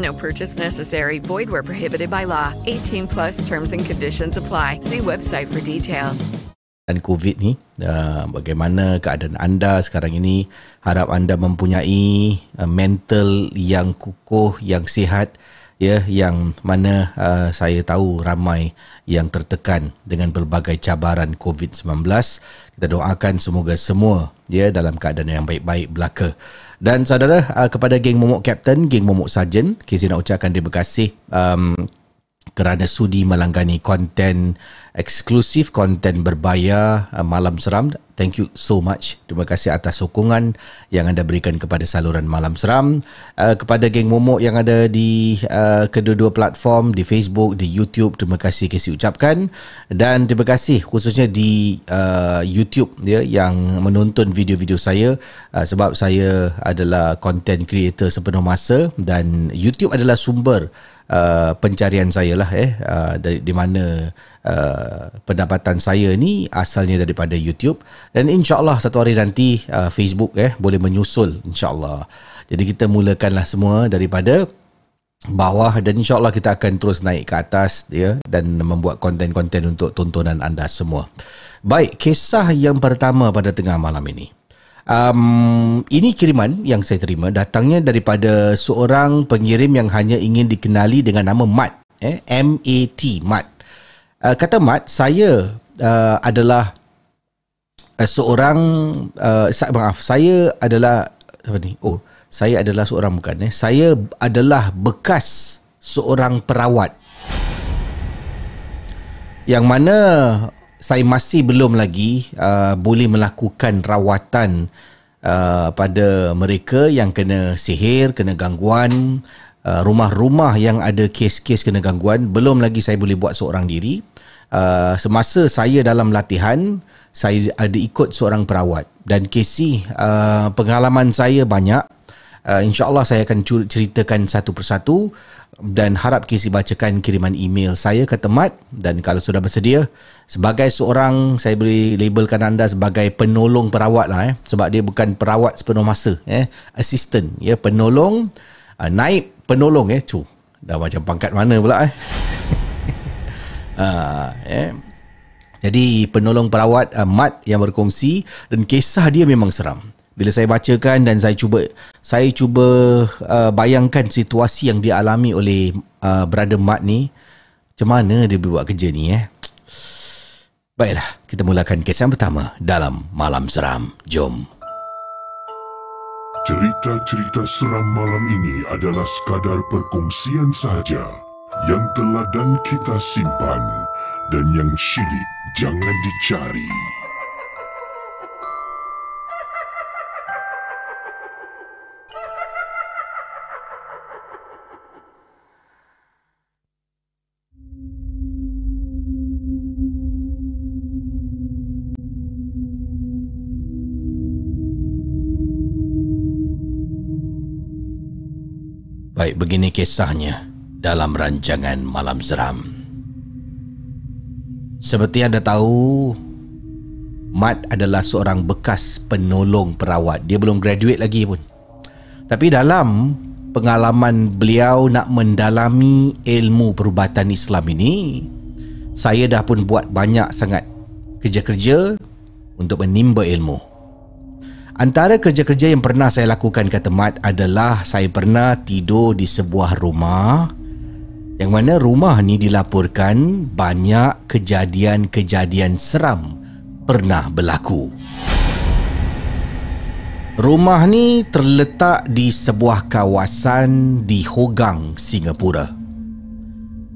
No purchase necessary. Void where prohibited by law. 18 plus terms and conditions apply. See website for details. dan COVID ni uh, bagaimana keadaan anda sekarang ini harap anda mempunyai uh, mental yang kukuh yang sihat ya yang mana uh, saya tahu ramai yang tertekan dengan pelbagai cabaran COVID-19 kita doakan semoga semua ya dalam keadaan yang baik-baik belaka dan saudara uh, kepada geng momok captain geng momok sarjan KZ nak ucapkan terima kasih um, kerana sudi melanggani konten eksklusif konten berbayar uh, Malam Seram. Thank you so much. Terima kasih atas sokongan yang anda berikan kepada saluran Malam Seram. Uh, kepada geng momok yang ada di uh, kedua-dua platform, di Facebook, di YouTube, terima kasih kasih ucapkan. Dan terima kasih khususnya di uh, YouTube ya, yang menonton video-video saya uh, sebab saya adalah content creator sepenuh masa dan YouTube adalah sumber Uh, pencarian saya lah eh uh, di, di mana uh, pendapatan saya ni asalnya daripada YouTube dan insyaallah satu hari nanti uh, Facebook eh boleh menyusul insyaallah. Jadi kita mulakanlah semua daripada bawah dan insyaallah kita akan terus naik ke atas ya dan membuat konten-konten untuk tontonan anda semua. Baik, kisah yang pertama pada tengah malam ini. Um, ini kiriman yang saya terima datangnya daripada seorang pengirim yang hanya ingin dikenali dengan nama Mat. Eh, M-A-T, Mat. Uh, kata Mat, saya uh, adalah uh, seorang, uh, maaf, saya adalah, apa ni? Oh, saya adalah seorang bukan. Eh. Saya adalah bekas seorang perawat. Yang mana saya masih belum lagi uh, boleh melakukan rawatan uh, pada mereka yang kena sihir, kena gangguan, uh, rumah-rumah yang ada kes-kes kena gangguan, belum lagi saya boleh buat seorang diri. Uh, semasa saya dalam latihan, saya ada ikut seorang perawat. Dan Casey uh, pengalaman saya banyak uh, insyaallah saya akan ceritakan satu persatu dan harap Casey bacakan kiriman email saya ke Temat. Dan kalau sudah bersedia sebagai seorang saya boleh labelkan anda sebagai penolong perawat lah eh. Sebab dia bukan perawat sepenuh masa eh. Assistant ya penolong uh, naib penolong eh. Tu dah macam pangkat mana pula eh. Uh, eh. Jadi penolong perawat uh, Mat yang berkongsi dan kisah dia memang seram bila saya bacakan dan saya cuba saya cuba uh, bayangkan situasi yang dialami oleh uh, brother Mat ni macam mana dia buat kerja ni eh Baiklah, kita mulakan kisah yang pertama dalam Malam Seram. Jom. Cerita-cerita seram malam ini adalah sekadar perkongsian sahaja yang telah dan kita simpan dan yang syilid jangan dicari. Baik, begini kisahnya dalam rancangan Malam Seram. Seperti anda tahu, Mat adalah seorang bekas penolong perawat. Dia belum graduate lagi pun. Tapi dalam pengalaman beliau nak mendalami ilmu perubatan Islam ini, saya dah pun buat banyak sangat kerja-kerja untuk menimba ilmu. Antara kerja-kerja yang pernah saya lakukan kata Mat adalah saya pernah tidur di sebuah rumah yang mana rumah ni dilaporkan banyak kejadian-kejadian seram pernah berlaku. Rumah ni terletak di sebuah kawasan di Hogang, Singapura.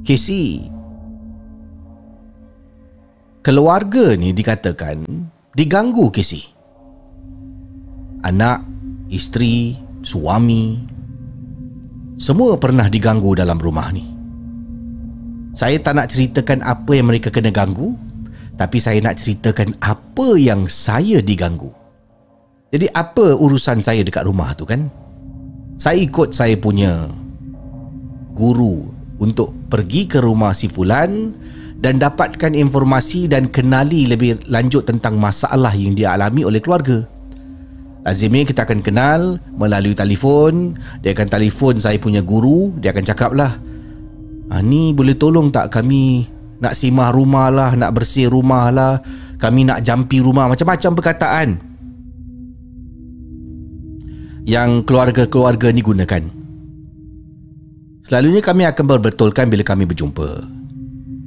Casey, keluarga ni dikatakan diganggu Casey. Anak, isteri, suami, semua pernah diganggu dalam rumah ni. Saya tak nak ceritakan apa yang mereka kena ganggu, tapi saya nak ceritakan apa yang saya diganggu. Jadi apa urusan saya dekat rumah tu kan? Saya ikut saya punya guru untuk pergi ke rumah si Fulan dan dapatkan informasi dan kenali lebih lanjut tentang masalah yang dia alami oleh keluarga. Lazimnya kita akan kenal melalui telefon. Dia akan telefon saya punya guru. Dia akan cakap lah. Ha, ni boleh tolong tak kami nak simah rumah lah, nak bersih rumah lah. Kami nak jampi rumah. Macam-macam perkataan. Yang keluarga-keluarga ni gunakan. Selalunya kami akan berbetulkan bila kami berjumpa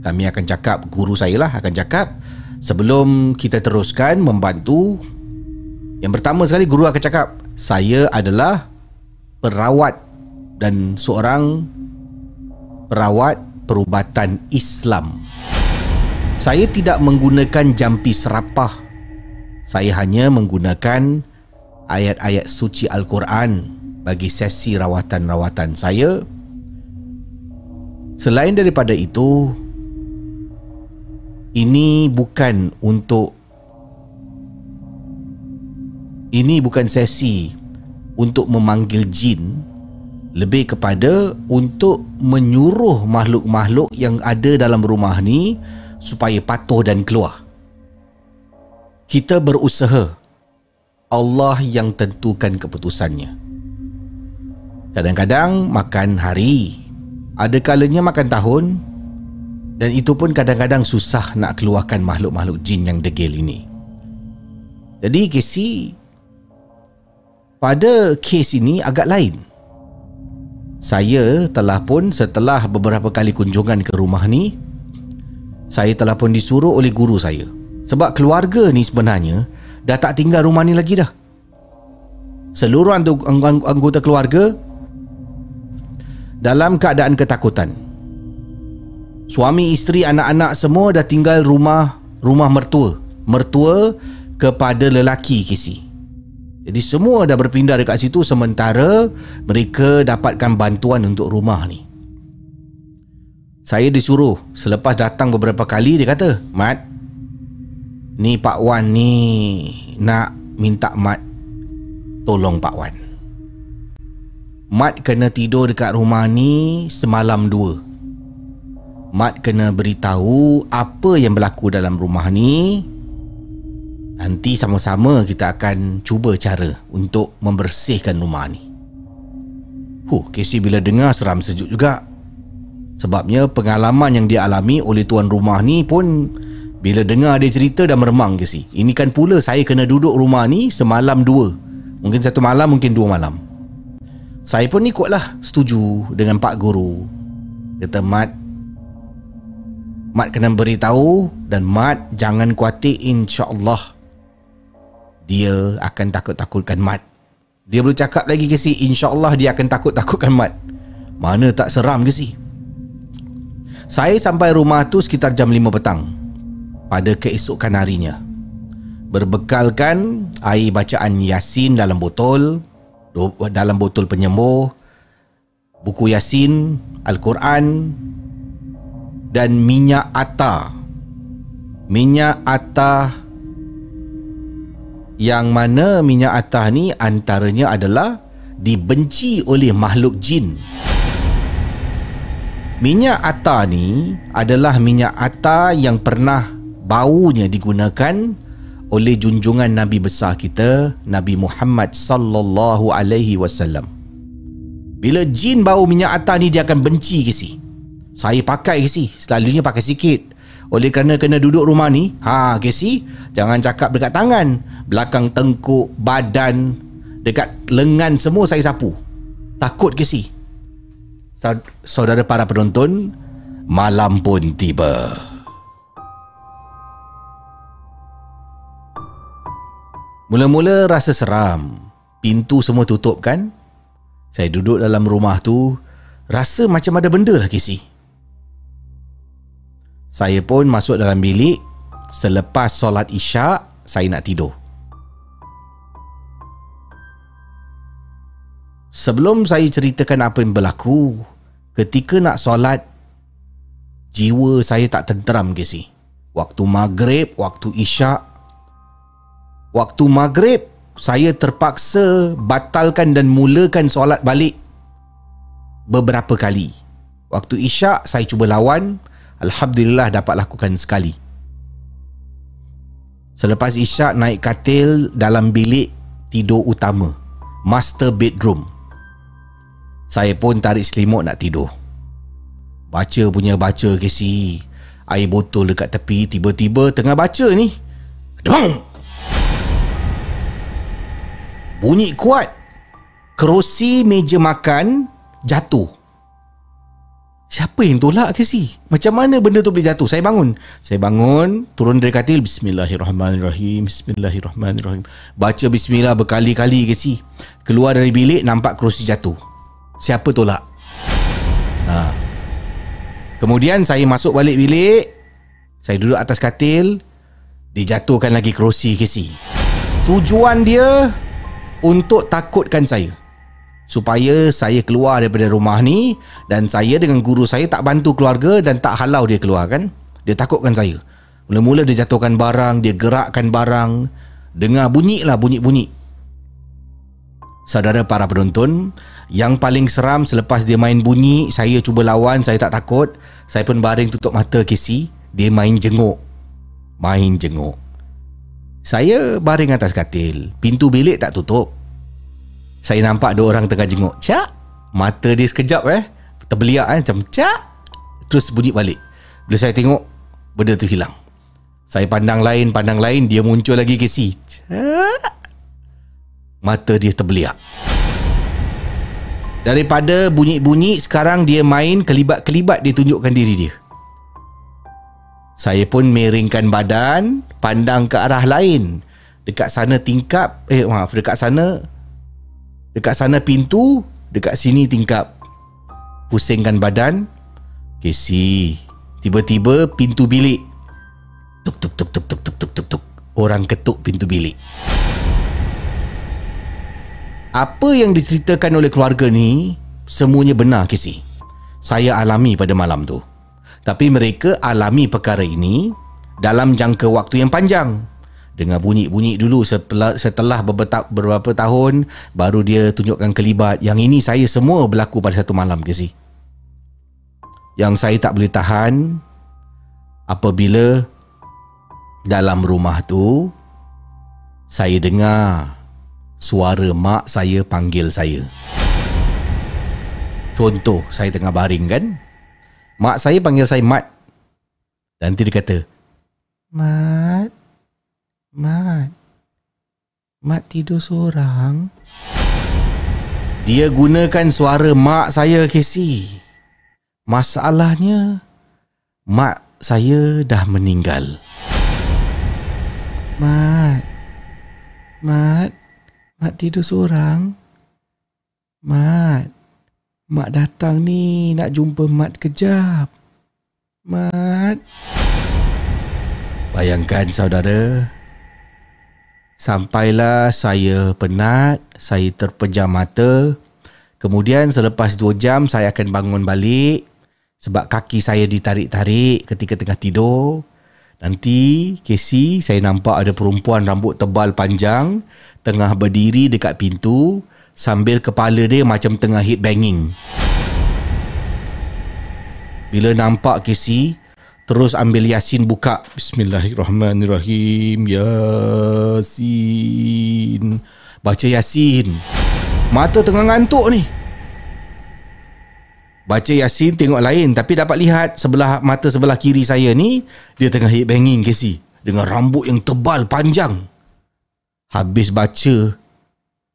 kami akan cakap guru saya lah akan cakap sebelum kita teruskan membantu yang pertama sekali guru akan cakap saya adalah perawat dan seorang perawat perubatan Islam. Saya tidak menggunakan jampi serapah. Saya hanya menggunakan ayat-ayat suci Al-Quran bagi sesi rawatan-rawatan saya. Selain daripada itu ini bukan untuk ini bukan sesi untuk memanggil jin. Lebih kepada untuk menyuruh makhluk-makhluk yang ada dalam rumah ni supaya patuh dan keluar. Kita berusaha. Allah yang tentukan keputusannya. Kadang-kadang makan hari. Ada kalanya makan tahun. Dan itu pun kadang-kadang susah nak keluarkan makhluk-makhluk jin yang degil ini. Jadi Casey pada kes ini agak lain. Saya telah pun setelah beberapa kali kunjungan ke rumah ni saya telah pun disuruh oleh guru saya sebab keluarga ni sebenarnya dah tak tinggal rumah ni lagi dah. Seluruh anggota keluarga dalam keadaan ketakutan Suami, isteri, anak-anak semua dah tinggal rumah rumah mertua. Mertua kepada lelaki Casey. Jadi semua dah berpindah dekat situ sementara mereka dapatkan bantuan untuk rumah ni. Saya disuruh selepas datang beberapa kali dia kata, "Mat, ni Pak Wan ni nak minta Mat tolong Pak Wan. Mat kena tidur dekat rumah ni semalam dua. Mat kena beritahu apa yang berlaku dalam rumah ni. Nanti sama-sama kita akan cuba cara untuk membersihkan rumah ni. Huh, Casey bila dengar seram sejuk juga. Sebabnya pengalaman yang dia alami oleh tuan rumah ni pun bila dengar dia cerita dah meremang Casey. Ini kan pula saya kena duduk rumah ni semalam dua. Mungkin satu malam, mungkin dua malam. Saya pun ikutlah setuju dengan Pak Guru. Kata Mat, Mat kena beritahu dan Mat jangan kuatir insya-Allah. Dia akan takut-takutkan Mat. Dia boleh cakap lagi ke si insya-Allah dia akan takut-takutkan Mat. Mana tak seram ke si? Saya sampai rumah tu sekitar jam 5 petang pada keesokan harinya. Berbekalkan air bacaan Yasin dalam botol, dalam botol penyembuh, buku Yasin, Al-Quran dan minyak atar. Minyak atar yang mana minyak atar ni antaranya adalah dibenci oleh makhluk jin. Minyak atar ni adalah minyak atar yang pernah baunya digunakan oleh junjungan Nabi besar kita Nabi Muhammad sallallahu alaihi wasallam. Bila jin bau minyak atar ni dia akan benci ke si? Saya pakai ke si Selalunya pakai sikit Oleh kerana kena duduk rumah ni Ha si Jangan cakap dekat tangan Belakang tengkuk Badan Dekat lengan semua saya sapu Takut si Saudara para penonton Malam pun tiba Mula-mula rasa seram. Pintu semua tutup kan? Saya duduk dalam rumah tu, rasa macam ada benda lah Casey. Saya pun masuk dalam bilik. Selepas solat isyak, saya nak tidur. Sebelum saya ceritakan apa yang berlaku, ketika nak solat, jiwa saya tak tenteram Casey. Waktu maghrib, waktu isyak, waktu maghrib, saya terpaksa batalkan dan mulakan solat balik beberapa kali. Waktu isyak, saya cuba lawan, Alhamdulillah dapat lakukan sekali. Selepas isyak naik katil dalam bilik tidur utama. Master bedroom. Saya pun tarik selimut nak tidur. Baca punya baca Casey. Air botol dekat tepi tiba-tiba tengah baca ni. Dong! Bunyi kuat. Kerusi meja makan jatuh. Siapa yang tolak si? Macam mana benda tu boleh jatuh? Saya bangun. Saya bangun, turun dari katil. Bismillahirrahmanirrahim. Bismillahirrahmanirrahim. Baca bismillah berkali-kali si? Keluar dari bilik, nampak kerusi jatuh. Siapa tolak? Ha. Kemudian saya masuk balik bilik. Saya duduk atas katil. Dijatuhkan lagi kerusi ke si? Tujuan dia untuk takutkan saya supaya saya keluar daripada rumah ni dan saya dengan guru saya tak bantu keluarga dan tak halau dia keluar kan? Dia takutkan saya. Mula-mula dia jatuhkan barang dia gerakkan barang. Dengar bunyi lah bunyi-bunyi. Saudara para penonton yang paling seram selepas dia main bunyi saya cuba lawan saya tak takut. Saya pun baring tutup mata Casey dia main jenguk. Main jenguk. Saya baring atas katil. Pintu bilik tak tutup saya nampak dua orang tengah jenguk. Cak. Mata dia sekejap eh. Terbeliak eh. Macam cak. Terus bunyi balik. Bila saya tengok, benda tu hilang. Saya pandang lain, pandang lain. Dia muncul lagi ke si. Cak. Mata dia terbeliak. Daripada bunyi-bunyi, sekarang dia main kelibat-kelibat dia tunjukkan diri dia. Saya pun miringkan badan, pandang ke arah lain. Dekat sana tingkap, eh maaf, dekat sana Dekat sana pintu Dekat sini tingkap. Pusingkan badan. Casey Tiba-tiba pintu bilik. Tuk tuk tuk tuk tuk tuk tuk tuk tuk. Orang ketuk pintu bilik. Apa yang diceritakan oleh keluarga ni Semuanya benar Casey Saya alami pada malam tu. Tapi mereka alami perkara ini Dalam jangka waktu yang panjang Dengar bunyi-bunyi dulu setelah, setelah beberapa, beberapa tahun baru dia tunjukkan kelibat. Yang ini saya semua berlaku pada satu malam ke si. Yang saya tak boleh tahan apabila dalam rumah tu saya dengar suara mak saya panggil saya. Contoh, saya tengah baring kan. Mak saya panggil saya Mat. Nanti dia kata, Mat, Mat. Mat tidur seorang. Dia gunakan suara mak saya, Casey. Masalahnya, mak saya dah meninggal. Mat. Mat. Mat tidur seorang. Mat. Mak datang ni nak jumpa Mat kejap. Mat. Bayangkan saudara, Sampailah saya penat, saya terpejam mata. Kemudian selepas 2 jam saya akan bangun balik sebab kaki saya ditarik-tarik ketika tengah tidur. Nanti Casey saya nampak ada perempuan rambut tebal panjang tengah berdiri dekat pintu sambil kepala dia macam tengah hit banging. Bila nampak Casey, Terus ambil Yasin buka. Bismillahirrahmanirrahim. Yasin. Baca Yasin. Mata tengah ngantuk ni. Baca Yasin tengok lain. Tapi dapat lihat sebelah mata sebelah kiri saya ni. Dia tengah hit banging Casey. Dengan rambut yang tebal panjang. Habis baca.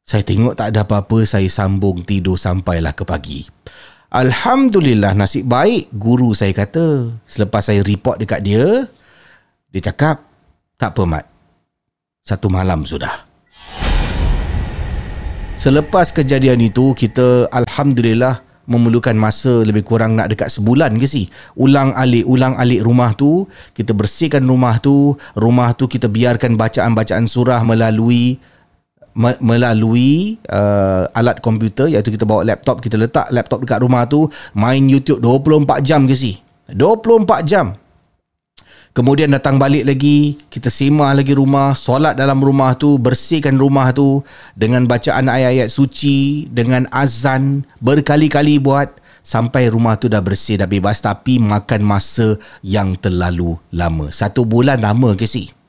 Saya tengok tak ada apa-apa. Saya sambung tidur sampailah ke pagi. Alhamdulillah nasib baik guru saya kata selepas saya report dekat dia dia cakap tak apa mat. Satu malam sudah. Selepas kejadian itu kita alhamdulillah memerlukan masa lebih kurang nak dekat sebulan ke si? Ulang alik ulang alik rumah tu kita bersihkan rumah tu rumah tu kita biarkan bacaan-bacaan surah melalui melalui uh, alat komputer iaitu kita bawa laptop kita letak laptop dekat rumah tu main YouTube 24 jam ke si? 24 jam. Kemudian datang balik lagi kita semah lagi rumah solat dalam rumah tu bersihkan rumah tu dengan bacaan ayat-ayat suci dengan azan berkali-kali buat sampai rumah tu dah bersih dah bebas tapi makan masa yang terlalu lama. Satu bulan lama ke si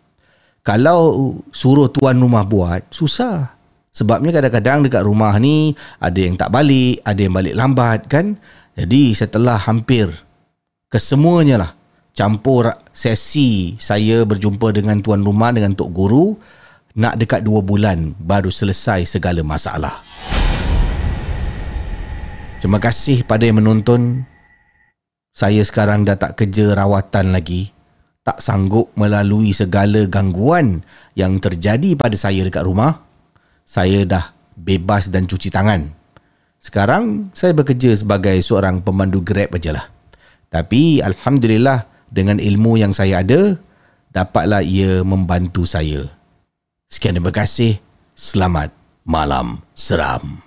kalau suruh tuan rumah buat, susah. Sebabnya kadang-kadang dekat rumah ni ada yang tak balik, ada yang balik lambat kan. Jadi setelah hampir kesemuanya lah campur sesi saya berjumpa dengan tuan rumah dengan tok guru nak dekat dua bulan baru selesai segala masalah. Terima kasih pada yang menonton. Saya sekarang dah tak kerja rawatan lagi tak sanggup melalui segala gangguan yang terjadi pada saya dekat rumah, saya dah bebas dan cuci tangan. Sekarang saya bekerja sebagai seorang pemandu Grab ajalah. Tapi alhamdulillah dengan ilmu yang saya ada, dapatlah ia membantu saya. Sekian terima kasih. Selamat malam seram.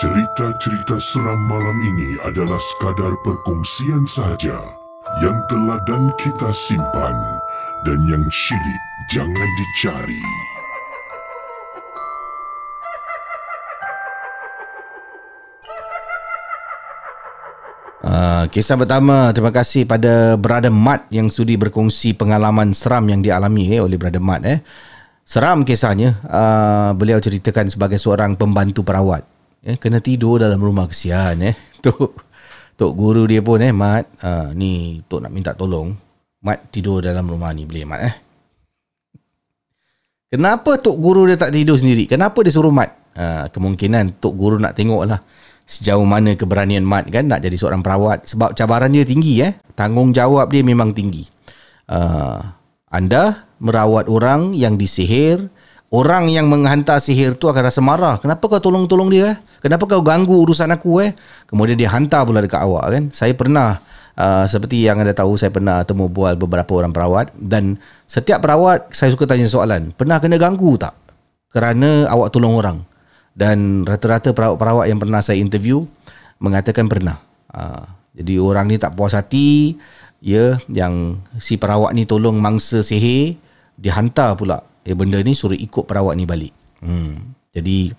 Cerita-cerita seram malam ini adalah sekadar perkongsian sahaja yang teladan kita simpan dan yang syilid jangan dicari. Uh, kisah pertama, terima kasih pada Brother Mat yang sudi berkongsi pengalaman seram yang dialami eh, oleh Brother Mat. Eh. Seram kisahnya, uh, beliau ceritakan sebagai seorang pembantu perawat. Eh, kena tidur dalam rumah kesian. Eh. Tu Tok guru dia pun eh Mat uh, Ni Tok nak minta tolong. Mat tidur dalam rumah ni Boleh Mat eh? Kenapa Tok guru dia tak tidur sendiri? Kenapa dia suruh Mat? Uh, Kemungkinan Tok guru nak tengok lah Sejauh mana keberanian Mat kan Nak jadi seorang perawat. Sebab cabaran dia tinggi eh. Tanggungjawab dia memang tinggi. Uh, Anda Merawat orang yang disihir Orang yang menghantar sihir tu akan rasa marah. Kenapa kau tolong-tolong dia? Eh? Kenapa kau ganggu urusan aku eh? Kemudian dia hantar pula dekat awak kan. Saya pernah uh, seperti yang anda tahu saya pernah temu bual beberapa orang perawat dan setiap perawat saya suka tanya soalan, pernah kena ganggu tak? Kerana awak tolong orang. Dan rata-rata perawat-perawat yang pernah saya interview mengatakan pernah. Uh, jadi orang ni tak puas hati ya yang si perawat ni tolong mangsa sihir dihantar pula eh benda ni suruh ikut perawat ni balik. Hmm. Jadi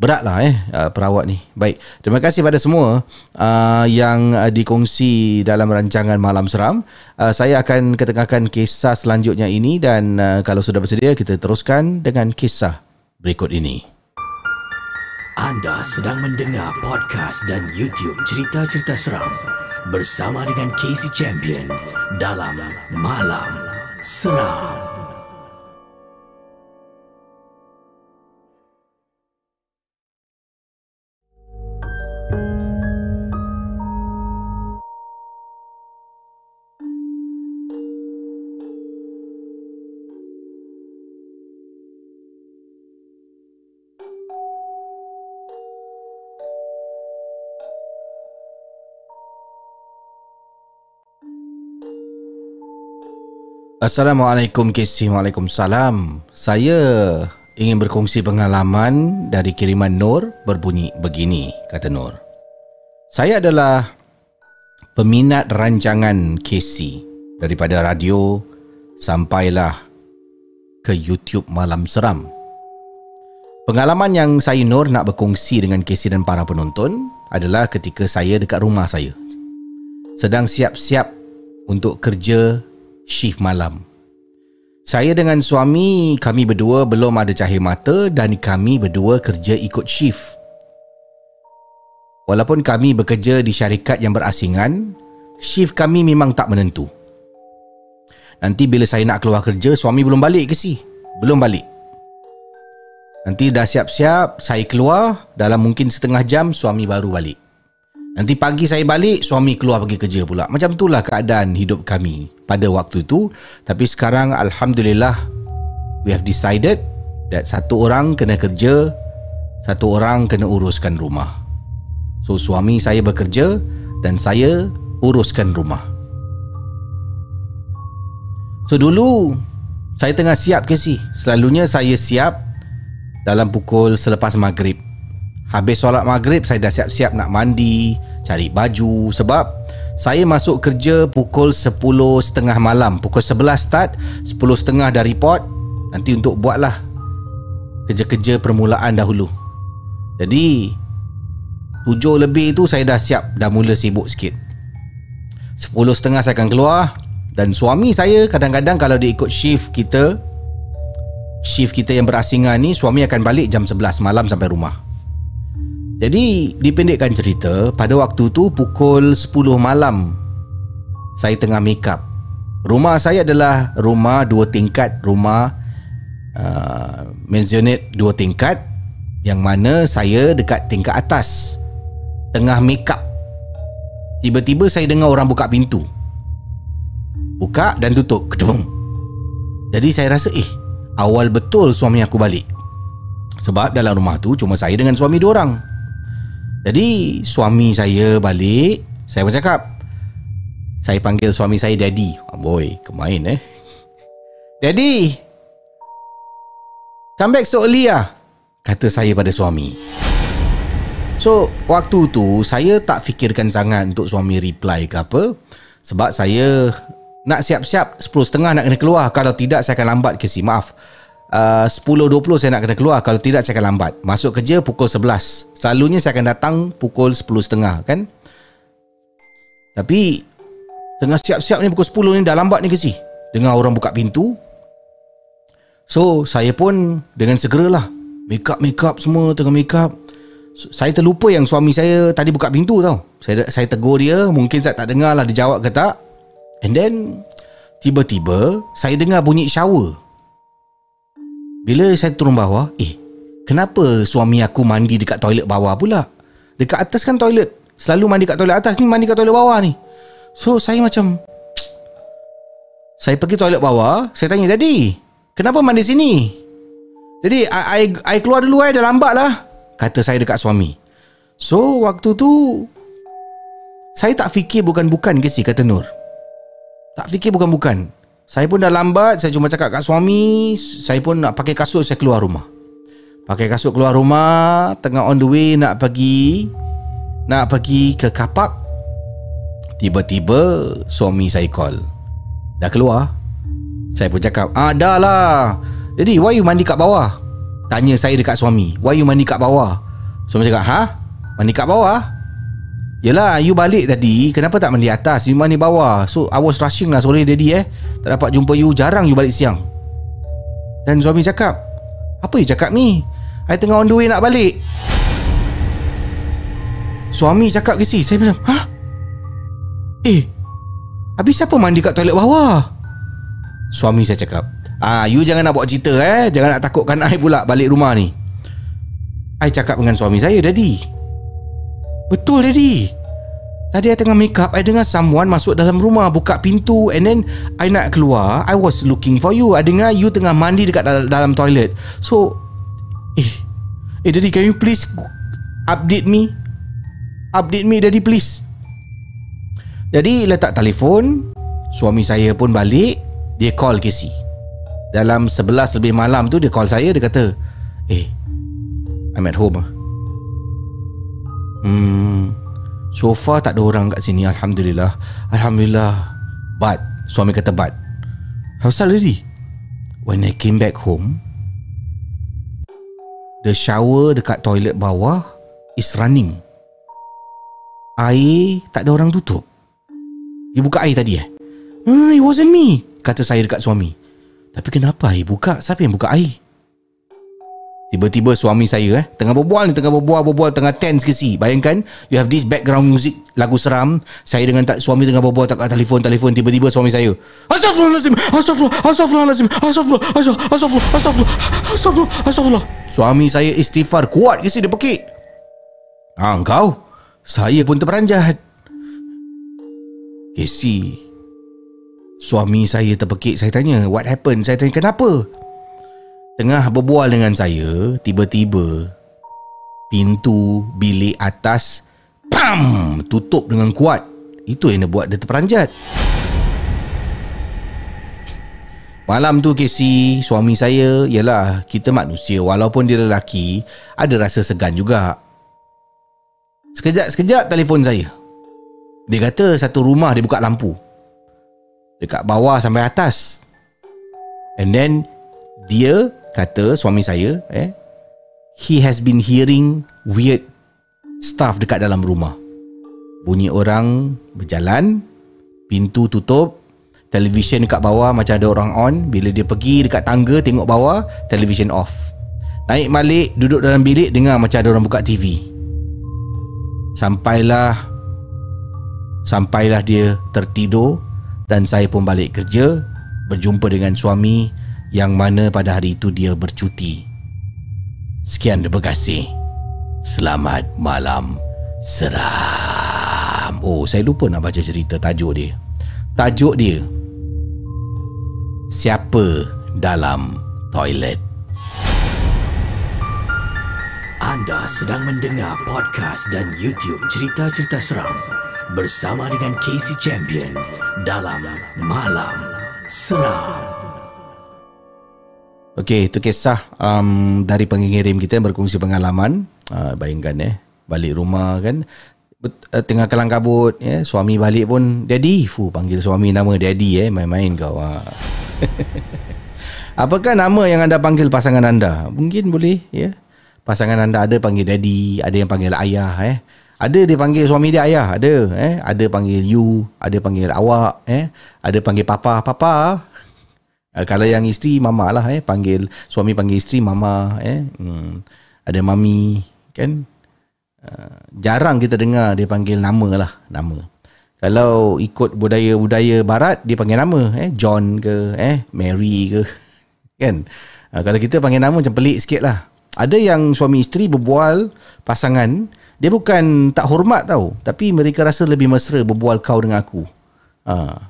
beratlah eh uh, perawat ni. Baik. Terima kasih pada semua uh, yang uh, dikongsi dalam rancangan Malam Seram. Uh, saya akan ketengahkan kisah selanjutnya ini dan uh, kalau sudah bersedia kita teruskan dengan kisah berikut ini. Anda sedang mendengar podcast dan YouTube cerita-cerita seram bersama dengan Casey Champion dalam Malam Seram. Assalamualaikum KC Waalaikumsalam. Saya ingin berkongsi pengalaman dari kiriman Nur berbunyi begini kata Nur. Saya adalah peminat rancangan KC daripada radio sampailah ke YouTube Malam Seram. Pengalaman yang saya Nur nak berkongsi dengan KC dan para penonton adalah ketika saya dekat rumah saya. Sedang siap-siap untuk kerja shift malam. Saya dengan suami kami berdua belum ada cahaya mata dan kami berdua kerja ikut shift. Walaupun kami bekerja di syarikat yang berasingan, shift kami memang tak menentu. Nanti bila saya nak keluar kerja, suami belum balik ke si? Belum balik. Nanti dah siap-siap, saya keluar, dalam mungkin setengah jam, suami baru balik. Nanti pagi saya balik, suami keluar pergi kerja pula. Macam itulah keadaan hidup kami pada waktu itu. Tapi sekarang Alhamdulillah, we have decided that satu orang kena kerja, satu orang kena uruskan rumah. So suami saya bekerja dan saya uruskan rumah. So dulu saya tengah siap ke si? Selalunya saya siap dalam pukul selepas maghrib. Habis solat maghrib saya dah siap-siap nak mandi, cari baju sebab saya masuk kerja pukul 10.30 malam. Pukul 11 start, 10.30 dah report. Nanti untuk buatlah kerja-kerja permulaan dahulu. Jadi Tujuh lebih tu saya dah siap Dah mula sibuk sikit Sepuluh setengah saya akan keluar Dan suami saya kadang-kadang Kalau dia ikut shift kita Shift kita yang berasingan ni Suami akan balik jam 11 malam sampai rumah Jadi dipendekkan cerita Pada waktu tu pukul 10 malam Saya tengah make up Rumah saya adalah rumah dua tingkat Rumah uh, Mentionate dua tingkat Yang mana saya dekat tingkat atas tengah make up. Tiba-tiba saya dengar orang buka pintu. Buka dan tutup. Kedung. Jadi saya rasa eh awal betul suami aku balik. Sebab dalam rumah tu cuma saya dengan suami dua orang. Jadi suami saya balik, saya pun cakap. Saya panggil suami saya daddy. Oh boy, kemain eh. Daddy. Come back so early lah. Kata saya pada suami. So waktu tu saya tak fikirkan sangat untuk suami reply ke apa Sebab saya nak siap-siap 10.30 nak kena keluar Kalau tidak saya akan lambat ke si maaf uh, 10.20 saya nak kena keluar. Kalau tidak saya akan lambat. Masuk kerja pukul 11 Selalunya saya akan datang pukul 10.30 kan? Tapi Tengah siap-siap ni pukul 10 ni dah lambat ni ke si? Dengar orang buka pintu. So saya pun dengan segeralah Make up make up semua tengah make up saya terlupa yang suami saya tadi buka pintu tau. Saya saya tegur dia, mungkin saya tak dengar lah dia jawab ke tak. And then tiba-tiba saya dengar bunyi shower. Bila saya turun bawah, eh, kenapa suami aku mandi dekat toilet bawah pula? Dekat atas kan toilet. Selalu mandi kat toilet atas ni mandi kat toilet bawah ni. So saya macam saya pergi toilet bawah, saya tanya, "Daddy, kenapa mandi sini?" Jadi I, I, I keluar dulu eh, dah lambat lah kata saya dekat suami. So waktu tu saya tak fikir bukan-bukan ke si kata Nur. Tak fikir bukan-bukan. Saya pun dah lambat, saya cuma cakap kat suami, saya pun nak pakai kasut saya keluar rumah. Pakai kasut keluar rumah, tengah on the way nak pergi nak pergi ke kapak. Tiba-tiba suami saya call. Dah keluar? Saya pun cakap, "Ah, dah lah. Jadi, why you mandi kat bawah?" Tanya saya dekat suami Why you mandi kat bawah Suami cakap Ha? Mandi kat bawah? Yelah you balik tadi Kenapa tak mandi atas You mandi bawah So I was rushing lah Sorry daddy eh Tak dapat jumpa you Jarang you balik siang Dan suami cakap Apa you cakap ni I tengah on the way nak balik Suami cakap ke si Saya bilang Ha? Eh Habis siapa mandi kat toilet bawah? Suami saya cakap Ah, you jangan nak buat cerita eh. Jangan nak takutkan I pula balik rumah ni. I cakap dengan suami saya, Daddy. Betul, Daddy. Tadi I tengah make up, I dengar someone masuk dalam rumah, buka pintu and then I nak keluar, I was looking for you. I dengar you tengah mandi dekat dalam, toilet. So, eh, eh Daddy, can you please update me? Update me, Daddy, please. Jadi, letak telefon, suami saya pun balik, dia call Casey. Dalam 11 lebih malam tu Dia call saya Dia kata Eh I'm at home Hmm. So far tak ada orang kat sini Alhamdulillah. Alhamdulillah. But Suami kata but. How's that lady When I came back home The shower dekat toilet bawah Is running. Air Tak ada orang tutup. You buka air tadi eh? Hmm, it wasn't me Kata saya dekat suami. Tapi kenapa air buka? Siapa yang buka air? Tiba-tiba suami saya eh Tengah berbual ni Tengah berbual berbual Tengah tense ke si. Bayangkan You have this background music Lagu seram Saya dengan tak, suami tengah berbual Tak telefon telefon Tiba-tiba suami saya Astagfirullahaladzim Astagfirullah Astagfirullahaladzim Astagfirullah Astagfirullah Astagfirullah Astagfirullah Astagfirullah Suami saya istighfar Kuat ke si dia pekik. Ah engkau? Saya pun terperanjat. Casey Suami saya terpekik Saya tanya What happened? Saya tanya kenapa Tengah berbual dengan saya, tiba-tiba pintu bilik atas pam tutup dengan kuat. Itu yang dia buat dia terperanjat. Malam tu Casey, suami saya, ialah kita manusia walaupun dia lelaki, ada rasa segan juga. Sekejap-sekejap telefon saya. Dia kata satu rumah dia buka lampu. Dekat bawah sampai atas. And then dia kata suami saya eh he has been hearing weird stuff dekat dalam rumah. Bunyi orang berjalan, pintu tutup, televisyen dekat bawah macam ada orang on. Bila dia pergi dekat tangga tengok bawah televisyen off. Naik balik duduk dalam bilik dengar macam ada orang buka TV sampailah sampailah dia tertidur dan saya pun balik kerja berjumpa dengan suami yang mana pada hari itu dia bercuti. Sekian terima kasih. Selamat malam. Seram. Oh saya lupa nak baca cerita tajuk dia. Tajuk dia siapa dalam toilet. Anda sedang mendengar podcast dan YouTube cerita-cerita seram bersama dengan Casey Champion dalam Malam Seram. Okey, itu kisah um, dari pengirim kita yang berkongsi pengalaman. Uh, bayangkan eh, balik rumah kan uh, tengah kelang kabut ya, suami balik pun daddy, fu panggil suami nama daddy eh, main-main kau. Uh. Apakah nama yang anda panggil pasangan anda? Mungkin boleh ya. Pasangan anda ada panggil daddy, ada yang panggil ayah eh. Ada dia panggil suami dia ayah, ada eh. Ada panggil you, ada panggil awak eh. Ada panggil papa, papa. Uh, kalau yang isteri mama lah eh. Panggil suami panggil isteri mama eh. Hmm. Ada mami kan. Uh, jarang kita dengar dia panggil nama lah, nama. Kalau ikut budaya-budaya barat dia panggil nama eh John ke eh Mary ke kan. Ha, kalau kita panggil nama macam pelik sikit lah. Ada yang suami isteri berbual pasangan dia bukan tak hormat tau tapi mereka rasa lebih mesra berbual kau dengan aku. Ha.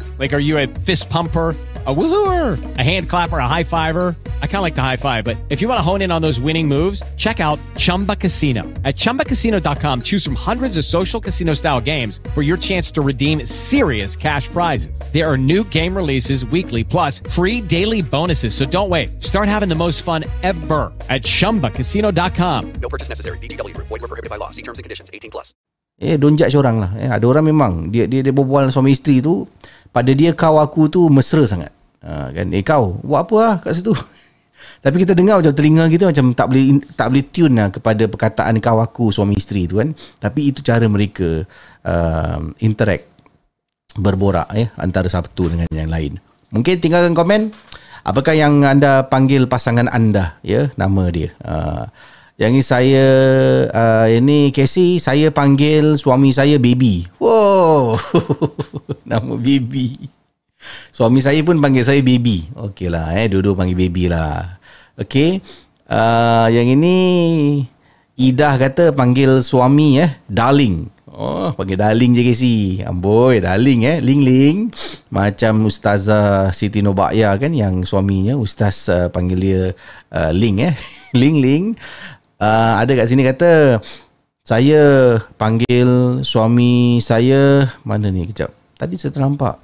Like, are you a fist pumper? a woohooer, a hand clapper, a high fiver. I kind of like the high five, but if you want to hone in on those winning moves, check out Chumba Casino. At ChumbaCasino.com, choose from hundreds of social casino style games for your chance to redeem serious cash prizes. There are new game releases weekly, plus free daily bonuses. So don't wait. Start having the most fun ever at ChumbaCasino.com. No purchase necessary. VGW. Void were prohibited by law. See terms and conditions. 18 plus. Eh, don't judge orang lah. Eh, ada orang memang dia dia dia berbual suami isteri tu pada dia kau aku tu mesra sangat. Ha, kan eh kau buat apa lah kat situ. Tapi kita dengar macam telinga kita macam tak boleh tak boleh tune lah kepada perkataan kau aku suami isteri tu kan. Tapi itu cara mereka uh, interact berborak ya antara satu dengan yang lain. Mungkin tinggalkan komen apakah yang anda panggil pasangan anda ya nama dia. Uh, yang ini saya uh, ini Casey saya panggil suami saya baby. Wow. Nama baby. Suami saya pun panggil saya baby. Okeylah eh dua-dua panggil baby lah. Okey. Uh, yang ini Idah kata panggil suami eh darling. Oh, panggil darling je Casey. Amboi, darling eh. Ling Ling. Macam Ustazah Siti Nobakya kan yang suaminya Ustaz uh, panggil dia uh, Ling eh. Ling Ling uh, ada kat sini kata saya panggil suami saya. Mana ni? Kejap. Tadi saya ternampak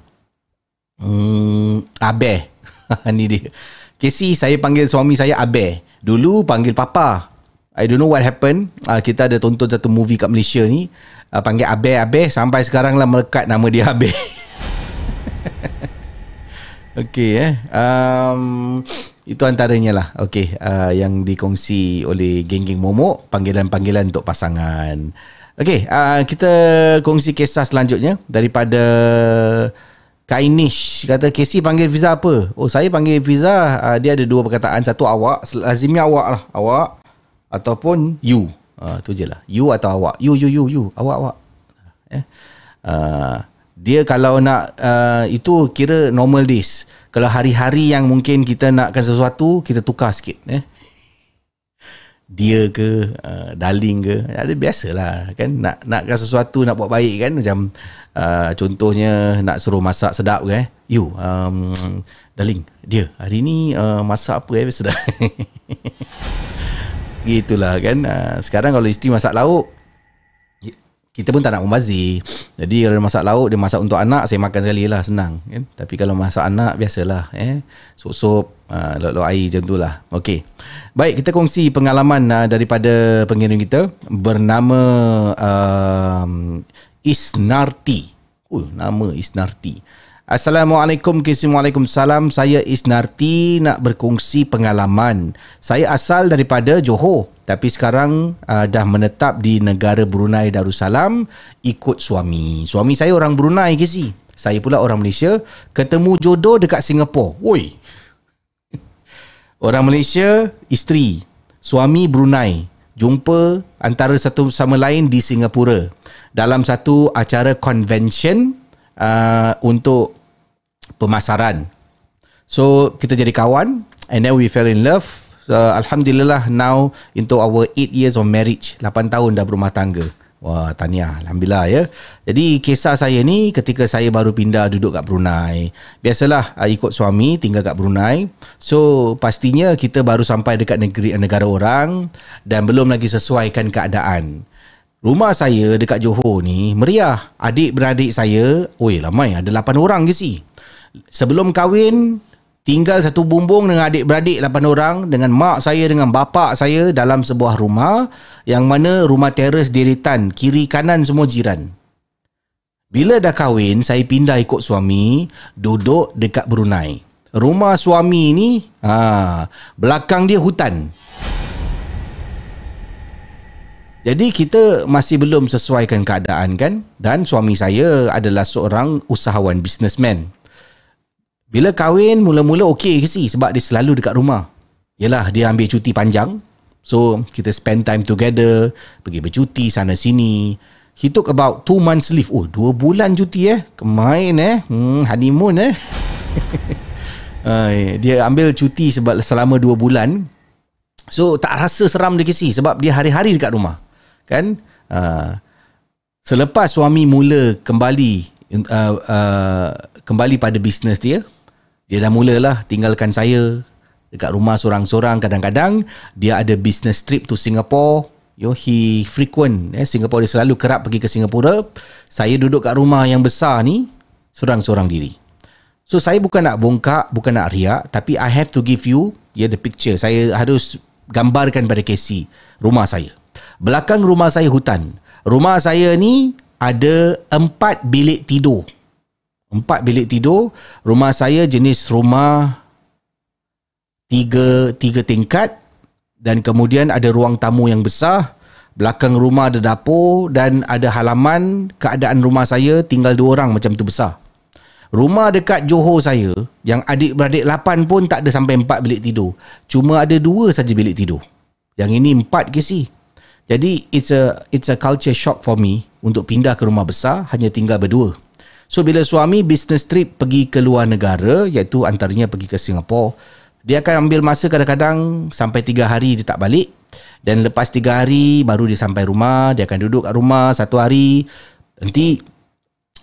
hmm, Abe ni dia. Casey saya panggil suami saya Abe dulu panggil papa. I don't know what happened. Uh, kita ada tonton satu movie kat Malaysia ni. Uh, panggil Abe Abe sampai sekarang lah melekat nama dia Abe Okay eh um, itu antaranya lah Okay uh, Yang dikongsi oleh Geng-geng momok Panggilan-panggilan untuk pasangan Okey, uh, kita kongsi kisah selanjutnya daripada Kainish kata Casey panggil Fiza apa? Oh saya panggil Fiza uh, dia ada dua perkataan satu awak lazimnya awak lah awak ataupun you. Uh, tu je lah. You atau awak. You you you you awak awak. Eh. Uh, dia kalau nak uh, itu kira normal days. Kalau hari-hari yang mungkin kita nakkan sesuatu kita tukar sikit eh. Dia ke uh, darling ke ada biasalah kan. Nak nakkan sesuatu nak buat baik kan. Macam uh, contohnya nak suruh masak sedap ke eh. You um, darling dia hari ni uh, masak apa eh sedap. Gitulah kan. Uh, sekarang kalau isteri masak lauk kita pun tak nak membazir. Jadi kalau masak lauk, dia masak untuk anak, saya makan sekali lah, senang. Kan? Tapi kalau masak anak, biasalah. Eh? Sup-sup, uh, lauk-lauk air macam tu lah. Okay. Baik, kita kongsi pengalaman uh, daripada pengirim kita. Bernama uh, Isnarti. Uh, nama Isnarti. Assalamualaikum Waalaikumsalam Saya Isnarti nak berkongsi pengalaman. Saya asal daripada Johor Tapi sekarang uh, dah menetap di negara Brunei Darussalam Ikut suami. Suami saya orang Brunei ke si? Saya pula orang Malaysia Ketemu jodoh dekat Singapura Woi Orang Malaysia Isteri. Suami Brunei. Jumpa antara satu sama lain di Singapura. Dalam satu acara convention uh, Untuk pemasaran. So kita jadi kawan and then we fell in love. Uh, Alhamdulillah now into our 8 years of marriage. 8 tahun dah berumah tangga. Wah, tahniah. Alhamdulillah ya. Jadi kisah saya ni ketika saya baru pindah duduk kat Brunei. Biasalah uh, ikut suami tinggal kat Brunei. So pastinya kita baru sampai dekat negeri negara orang dan belum lagi sesuaikan keadaan. Rumah saya dekat Johor ni meriah. Adik-beradik saya, oi ramai ada 8 orang ke si sebelum kahwin tinggal satu bumbung dengan adik-beradik 8 orang dengan mak saya dengan bapa saya dalam sebuah rumah yang mana rumah teres diritan kiri kanan semua jiran. Bila dah kahwin, saya pindah ikut suami, duduk dekat Brunei. Rumah suami ni, ha, belakang dia hutan. Jadi kita masih belum sesuaikan keadaan kan? Dan suami saya adalah seorang usahawan businessman. Bila kahwin mula-mula okey ke si sebab dia selalu dekat rumah. Yalah dia ambil cuti panjang. So kita spend time together, pergi bercuti sana sini. He took about 2 months leave. Oh, 2 bulan cuti eh. Kemain eh. Hmm, honeymoon eh. dia ambil cuti sebab selama 2 bulan. So tak rasa seram dia kesi sebab dia hari-hari dekat rumah. Kan? Uh, selepas suami mula kembali uh, uh, kembali pada bisnes dia, dia dah mulalah tinggalkan saya dekat rumah seorang-seorang. Kadang-kadang dia ada business trip to Singapore. Yo he frequent eh Singapore. Dia selalu kerap pergi ke Singapura. Saya duduk kat rumah yang besar ni seorang-seorang diri. So saya bukan nak bongkak bukan nak riak tapi I have to give you yeah, the picture. Saya harus gambarkan pada Casey rumah saya. Belakang rumah saya hutan. Rumah saya ni ada empat bilik tidur Empat bilik tidur. Rumah saya jenis rumah tiga, tiga tingkat. Dan kemudian ada ruang tamu yang besar. Belakang rumah ada dapur dan ada halaman. Keadaan rumah saya tinggal dua orang macam tu besar. Rumah dekat Johor saya yang adik-beradik lapan pun tak ada sampai empat bilik tidur. Cuma ada dua saja bilik tidur. Yang ini empat ke si? Jadi it's a it's a culture shock for me untuk pindah ke rumah besar hanya tinggal berdua. So bila suami business trip pergi ke luar negara iaitu antaranya pergi ke Singapura dia akan ambil masa kadang-kadang sampai 3 hari dia tak balik. Dan lepas 3 hari baru dia sampai rumah dia akan duduk kat rumah satu hari. Nanti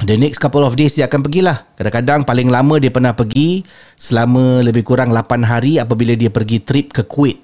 the next couple of days dia akan pergilah. Kadang-kadang paling lama dia pernah pergi selama lebih kurang 8 hari apabila dia pergi trip ke Kuwait.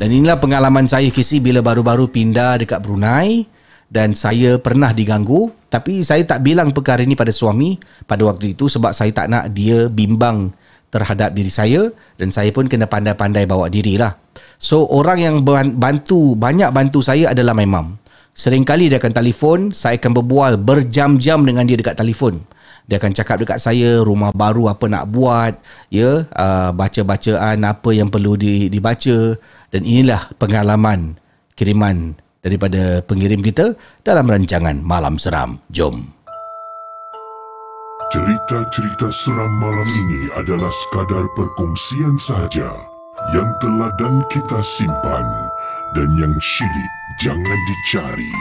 Dan inilah pengalaman saya kisi bila baru-baru pindah dekat Brunei dan saya pernah diganggu tapi saya tak bilang perkara ini pada suami pada waktu itu sebab saya tak nak dia bimbang terhadap diri saya dan saya pun kena pandai-pandai bawa diri lah. So orang yang bantu banyak bantu saya adalah my mum. Seringkali dia akan telefon saya akan berbual berjam-jam dengan dia dekat telefon. Dia akan cakap dekat saya rumah baru apa nak buat? Ya uh, baca-bacaan apa yang perlu dibaca. Dan inilah pengalaman kiriman daripada pengirim kita dalam rancangan Malam Seram. Jom. Cerita-cerita seram malam ini adalah sekadar perkongsian sahaja yang telah dan kita simpan dan yang syilid jangan dicari.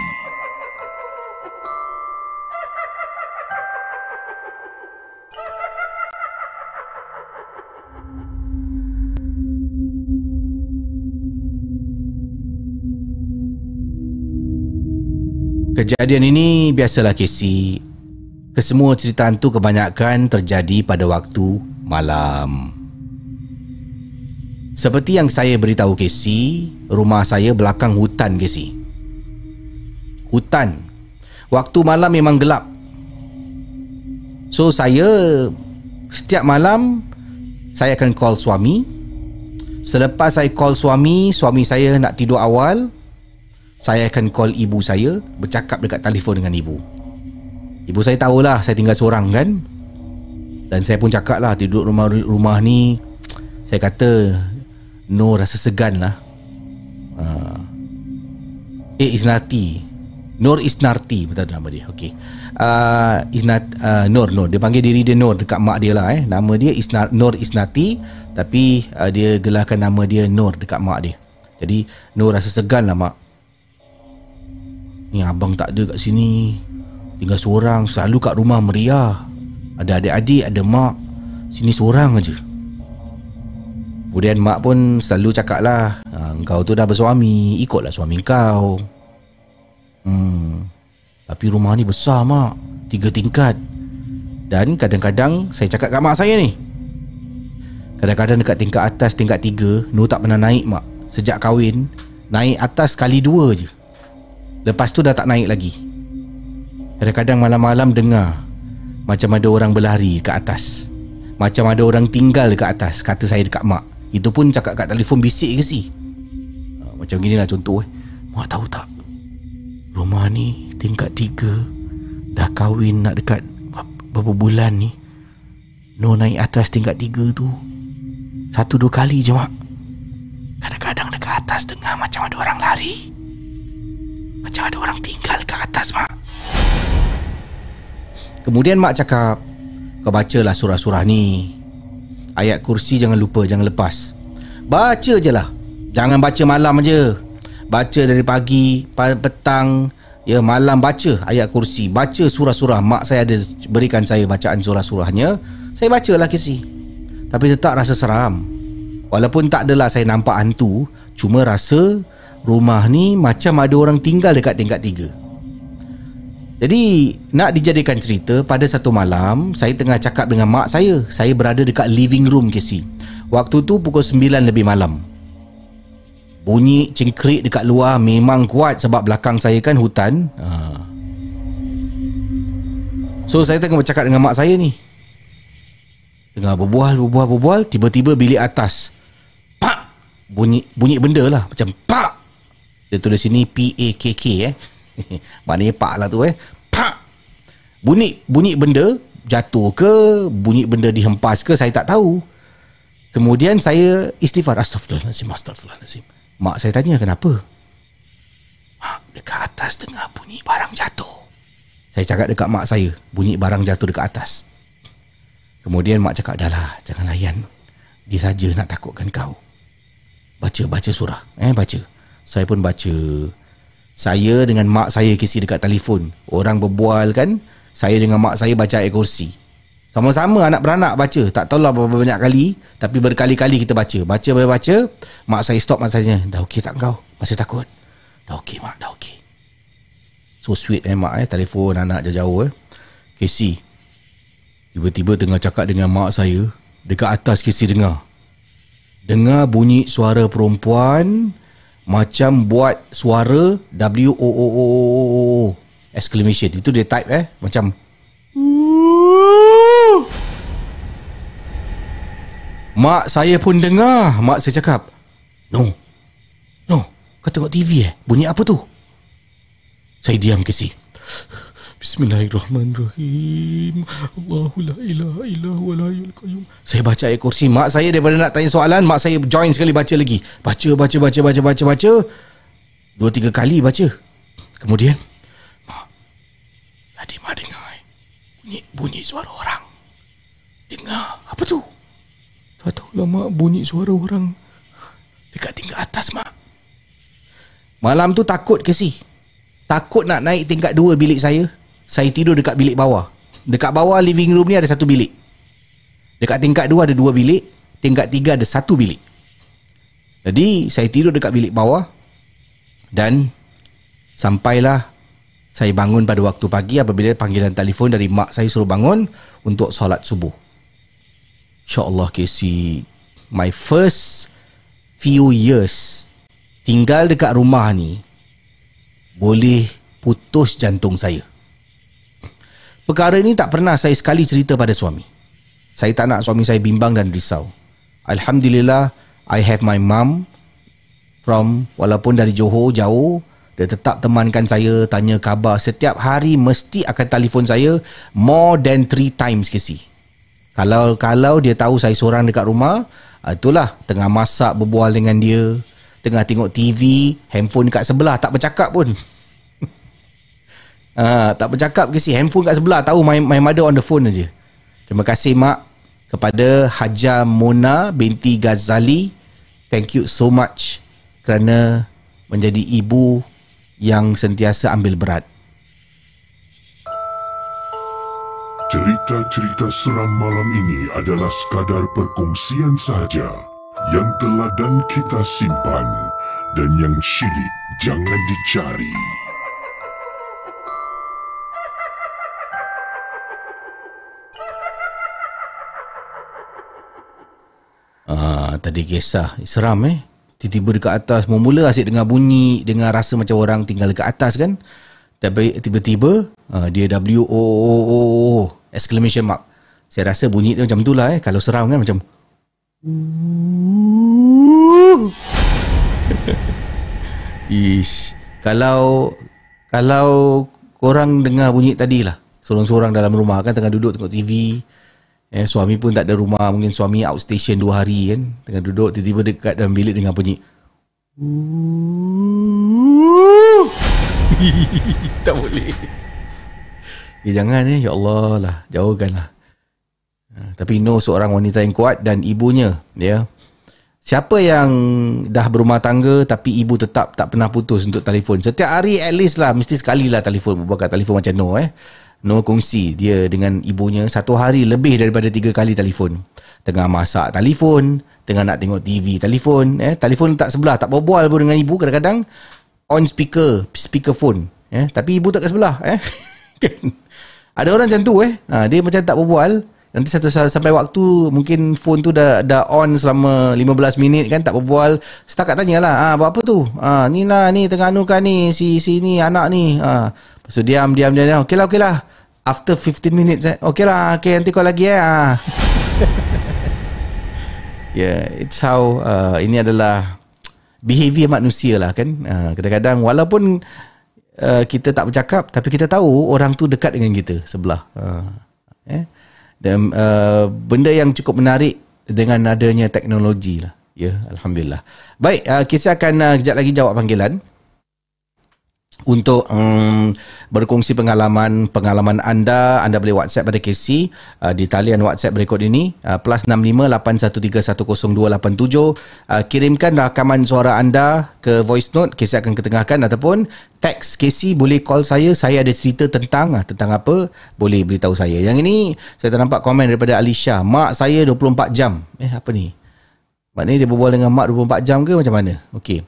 Kejadian ini biasalah Casey. Kesemua cerita hantu kebanyakan terjadi pada waktu malam. Seperti yang saya beritahu Casey, rumah saya belakang hutan Casey. Hutan. Waktu malam memang gelap. So saya setiap malam saya akan call suami. Selepas saya call suami, suami saya nak tidur awal, saya akan call ibu saya bercakap dekat telefon dengan ibu. Ibu saya tahulah saya tinggal seorang kan. Dan saya pun cakap lah tidur rumah rumah ni saya kata no rasa segan lah. Uh, eh Isnati. Nur Isnarti betul nama dia. Okey. Uh, Isnat uh, Nur Nur dia panggil diri dia Nur dekat mak dia lah eh. Nama dia Isnar Nur Isnati tapi uh, dia gelarkan nama dia Nur dekat mak dia. Jadi Nur rasa segan lah mak Ni abang tak ada kat sini. Tinggal seorang Selalu kat rumah meriah. Ada adik-adik Ada mak. Sini seorang aja. Kemudian mak pun Selalu cakap lah ha, Kau tu dah bersuami Ikutlah suami kau. Hmm. Tapi rumah ni besar mak. Tiga tingkat. Dan kadang-kadang Saya cakap kat mak saya ni Kadang-kadang dekat tingkat atas Tingkat tiga Nur tak pernah naik mak. Sejak kahwin Naik atas kali dua je Lepas tu dah tak naik lagi. Kadang-kadang malam-malam dengar Macam ada orang berlari ke atas. Macam ada orang tinggal dekat atas Kata saya dekat mak. Itu pun cakap kat telefon bisik ke si? Ha, Macam gini lah contoh eh. Mak tahu tak? Rumah ni tingkat tiga. Dah kahwin nak dekat Berapa bulan ni. No naik atas tingkat tiga tu. Satu dua kali je mak. Kadang-kadang dekat atas dengar macam ada orang lari macam ada orang tinggal ke atas mak. Kemudian mak cakap Kau bacalah surah-surah ni. Ayat kursi jangan lupa Jangan lepas. Baca je lah. Jangan baca malam je. Baca dari pagi Petang. Ya malam baca ayat kursi. Baca surah-surah. Mak saya ada berikan saya bacaan surah-surahnya. Saya baca lah kisi. Tapi tetap rasa seram. Walaupun tak adalah saya nampak hantu Cuma rasa rumah ni macam ada orang tinggal dekat tingkat tiga. Jadi nak dijadikan cerita pada satu malam saya tengah cakap dengan mak saya. Saya berada dekat living room Casey. Waktu tu pukul 9 lebih malam. Bunyi cengkrik dekat luar memang kuat sebab belakang saya kan hutan. Ha. So saya tengah bercakap dengan mak saya ni. Tengah berbual, berbual, berbual, tiba-tiba bilik atas. Pak! Bunyi bunyi benda lah macam pak dia tulis sini P-A-K-K eh. Maknanya pak lah tu eh. Pak! Bunyi bunyi benda Jatuh ke Bunyi benda dihempas ke Saya tak tahu. Kemudian saya istighfar. Astaghfirullahaladzim Astaghfirullahaladzim. Mak saya tanya kenapa? Mak dekat atas dengar bunyi barang jatuh. Saya cakap dekat mak saya Bunyi barang jatuh dekat atas. Kemudian mak cakap dah lah Jangan layan. Dia saja nak takutkan kau. Baca baca surah Eh baca saya pun baca Saya dengan mak saya kisi dekat telefon. Orang berbual kan Saya dengan mak saya baca ayat kursi. Sama-sama anak beranak baca. Tak tahulah berapa banyak kali Tapi berkali-kali kita baca. Baca baca Mak saya stop mak saya Dah okey tak kau? Masih takut? Dah okey mak dah okey. So sweet eh mak eh. Telefon anak jauh-jauh eh. Casey Tiba-tiba tengah cakap dengan mak saya Dekat atas Casey dengar. Dengar bunyi suara perempuan macam buat suara W O O O exclamation itu dia type eh macam Mak saya pun dengar Mak saya cakap No No Kau tengok TV eh Bunyi apa tu Saya diam ke si Bismillahirrahmanirrahim. Allahu la ilaha illa huwa al qayyum. Saya baca ayat kursi. Mak saya daripada nak tanya soalan, mak saya join sekali baca lagi. Baca baca baca baca baca baca. Dua tiga kali baca Kemudian Mak Tadi mak dengar eh, Bunyi, bunyi suara orang Dengar Apa tu? Tak tahu lah mak Bunyi suara orang Dekat tingkat atas mak Malam tu takut ke si? Takut nak naik tingkat dua bilik saya Saya tidur dekat bilik bawah. Dekat bawah living room ni ada satu bilik. Dekat tingkat dua ada dua bilik. Tingkat tiga ada satu bilik. Jadi saya tidur dekat bilik bawah Dan Sampailah Saya bangun pada waktu pagi Apabila panggilan telefon dari mak saya suruh bangun Untuk solat subuh. InsyaAllah Casey My first Few years Tinggal dekat rumah ni Boleh Putus jantung saya Perkara ni tak pernah saya sekali cerita pada suami. Saya tak nak suami saya bimbang dan risau. Alhamdulillah I have my mum From Walaupun dari Johor jauh. Dia tetap temankan saya Tanya khabar. Setiap hari mesti akan telefon saya More than three times ke Kalau kalau dia tahu saya seorang dekat rumah ah, Itulah. Tengah masak berbual dengan dia. Tengah tengok TV Handphone dekat sebelah Tak bercakap pun Ah, tak bercakap ke si handphone kat sebelah tahu my, my mother on the phone aja. Terima kasih mak kepada Haja Mona binti Ghazali. Thank you so much kerana menjadi ibu yang sentiasa ambil berat. Cerita-cerita seram malam ini adalah sekadar perkongsian sahaja yang telah dan kita simpan dan yang syilid jangan dicari. Ah, tadi kisah seram eh. Tiba-tiba dekat atas mula-mula asyik dengar bunyi, dengar rasa macam orang tinggal dekat atas kan. Tapi tiba-tiba uh, dia W O O O O exclamation mark. Saya rasa bunyi dia macam itulah eh. Kalau seram kan macam Ish. Kalau kalau korang dengar bunyi tadi lah Seorang-seorang dalam rumah kan tengah duduk tengok TV Eh, suami pun tak ada rumah. Mungkin suami outstation dua hari kan? Tengah duduk tiba-tiba dekat dalam bilik dengan bunyi Tak boleh. Eh jangan eh. Ya Allah lah. Jauhkan lah. Ha, Tapi no seorang wanita yang kuat Dan ibunya Ya. Siapa yang dah berumah tangga tapi ibu tetap tak pernah putus untuk telefon. Setiap hari at least lah mesti sekali lah telefon. Bukan telefon macam no eh. No kongsi dia dengan ibunya satu hari lebih daripada tiga kali telefon. Tengah masak telefon, tengah nak tengok TV telefon. Eh, telefon tak sebelah, tak berbual pun dengan ibu kadang-kadang. On speaker, speaker phone. Eh, tapi ibu tak kat sebelah. Eh. Ada orang macam tu eh. Ha, dia macam tak berbual. Nanti satu sampai waktu mungkin phone tu dah dah on selama 15 minit kan tak berbual. Setakat tanyalah, ah buat apa tu? Ah ni lah ni tengah anukan ni si si ni anak ni. Ah so diam diam diam. diam. Okeylah okeylah. After 15 minutes eh. Okeylah, okey nanti call lagi eh. Ah. yeah, it's how uh, ini adalah behavior manusia lah kan. Uh, kadang-kadang walaupun uh, kita tak bercakap tapi kita tahu orang tu dekat dengan kita sebelah. Uh, eh dan uh, benda yang cukup menarik dengan adanya teknologi lah ya alhamdulillah baik uh, kita akan uh, kejap lagi jawab panggilan untuk um, berkongsi pengalaman pengalaman anda anda boleh WhatsApp pada KC uh, di talian WhatsApp berikut ini uh, plus 6581310287 uh, kirimkan rakaman suara anda ke voice note KC akan ketengahkan ataupun teks KC boleh call saya saya ada cerita tentang uh, tentang apa boleh beritahu saya. Yang ini saya ternampak komen daripada Alisha mak saya 24 jam. Eh apa ni? Maknanya dia berbual dengan mak 24 jam ke macam mana? Okey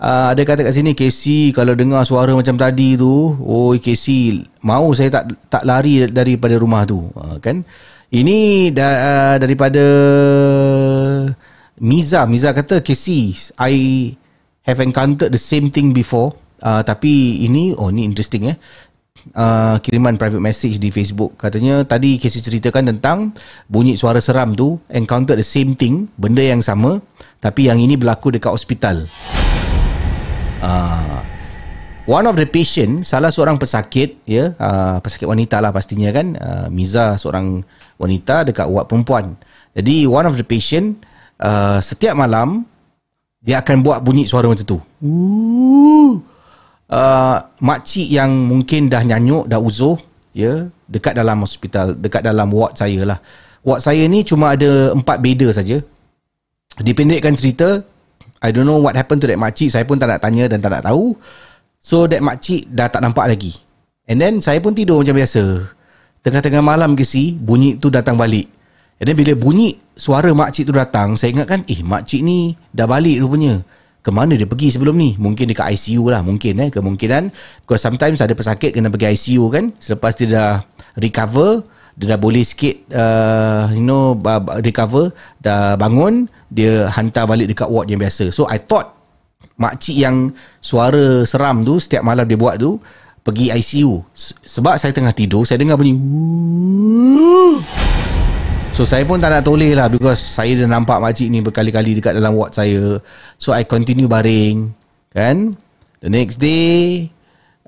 Uh, ada kata kat sini Casey kalau dengar suara macam tadi tu oh Casey mau saya tak tak lari daripada rumah tu. Uh, kan? Ini da, uh, daripada Miza. Miza kata Casey I have encountered the same thing before. Uh, tapi ini oh ni interesting eh. Uh, kiriman private message di Facebook. Katanya tadi Casey ceritakan tentang bunyi suara seram tu encounter the same thing benda yang sama tapi yang ini berlaku dekat hospital Uh, one of the patient, salah seorang pesakit, ya, uh, pesakit wanita lah pastinya kan, uh, Miza seorang wanita dekat ward perempuan. Jadi one of the patient, uh, setiap malam dia akan buat bunyi suara macam tu. Uh, makcik yang mungkin dah nyanyuk, dah uzur, ya, dekat dalam hospital, dekat dalam ward saya lah. Ward saya ni cuma ada empat beda saja. Dipendekkan cerita, I don't know what happened to that makcik, saya pun tak nak tanya dan tak nak tahu. So that makcik dah tak nampak lagi. And then saya pun tidur macam biasa. Tengah-tengah malam ke si, bunyi tu datang balik. And then bila bunyi suara makcik tu datang, saya ingatkan, eh makcik ni dah balik rupanya. Kemana dia pergi sebelum ni? Mungkin dekat ICU lah. Mungkin eh. Kemungkinan. Because sometimes ada pesakit kena pergi ICU kan. Selepas dia dah recover, dia dah boleh sikit, uh, you know, recover, dah bangun, dia hantar balik dekat ward yang biasa. So I thought makcik yang suara seram tu setiap malam dia buat tu pergi ICU. Sebab saya tengah tidur, saya dengar bunyi. So saya pun tak nak toleh lah because saya dah nampak makcik ni berkali-kali dekat dalam ward saya. So I continue baring kan. The next day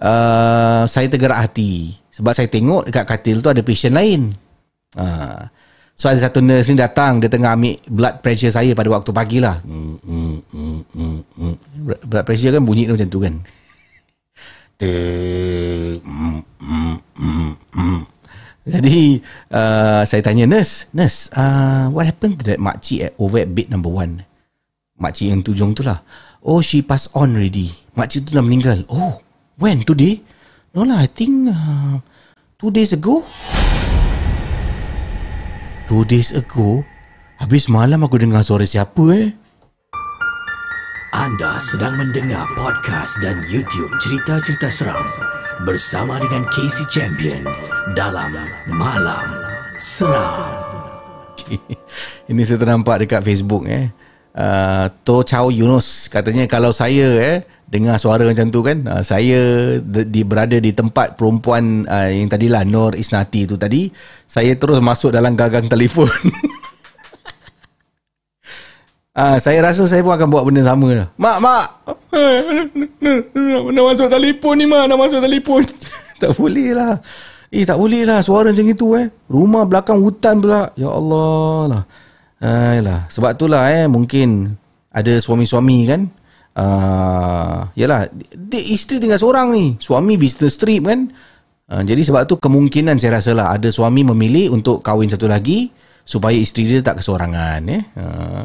uh, saya tergerak hati sebab saya tengok dekat katil tu ada patient lain. Uh, so ada satu nurse ni datang dia tengah ambil blood pressure saya pada waktu pagi lah. Mm, mm, mm. Blood pressure kan bunyi tu macam tu kan. Jadi uh, saya tanya nurse, nurse, uh, what happened to that makcik at over at bed number one? Makcik yang tujung tu lah. Oh, she passed on already. Makcik tu dah meninggal. Oh, when? Today? No lah, I think uh, two days ago. Two days ago? Habis malam aku dengar suara siapa eh? Anda sedang mendengar podcast dan YouTube cerita-cerita seram bersama dengan Casey Champion dalam Malam Seram. Ini saya ternampak dekat Facebook eh. Uh, to Chow Yunus katanya kalau saya eh dengar suara macam tu kan uh, saya di, di berada di tempat perempuan uh, yang tadilah Nur Isnati tu tadi saya terus masuk dalam gagang telefon Ah, saya rasa saya pun akan buat benda sama lah. Mak, mak. Nak masuk telefon ni, mak. Nak masuk telefon. tak boleh lah. Eh, tak boleh lah suara macam itu eh. Rumah belakang hutan pula. Ya Allah lah. Ayolah. Sebab tu lah eh, mungkin ada suami-suami kan. Uh, yalah, dia, isteri tinggal seorang ni. Suami business trip kan. Uh, jadi sebab tu kemungkinan saya rasa lah ada suami memilih untuk kahwin satu lagi supaya isteri dia tak kesorangan eh. Uh.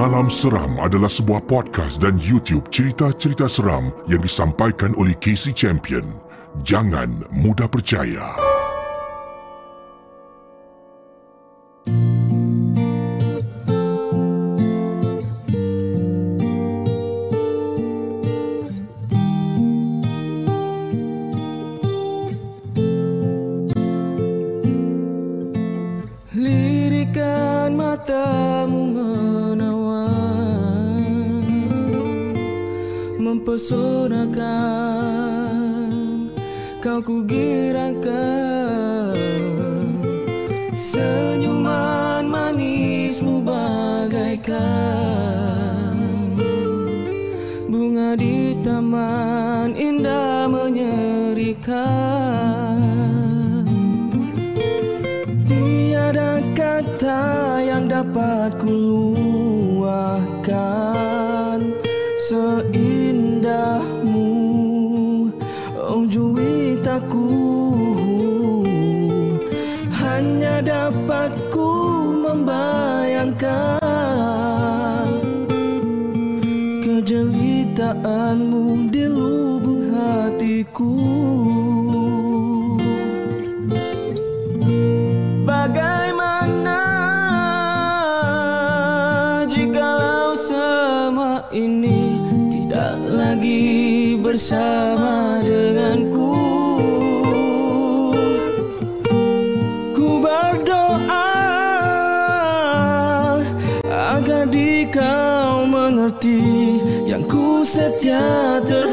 Malam Seram adalah sebuah podcast dan YouTube cerita-cerita seram yang disampaikan oleh Casey Champion. Jangan mudah percaya. Mempesonakan Kau ku girakan Senyuman manismu bagaikan. Bunga di taman indah menyerikan. Tiada kata yang dapat ku luahkan Seindahmu Oh bersama denganku. Ku berdoa Agar di kau mengerti Yang ku setia terhadapmu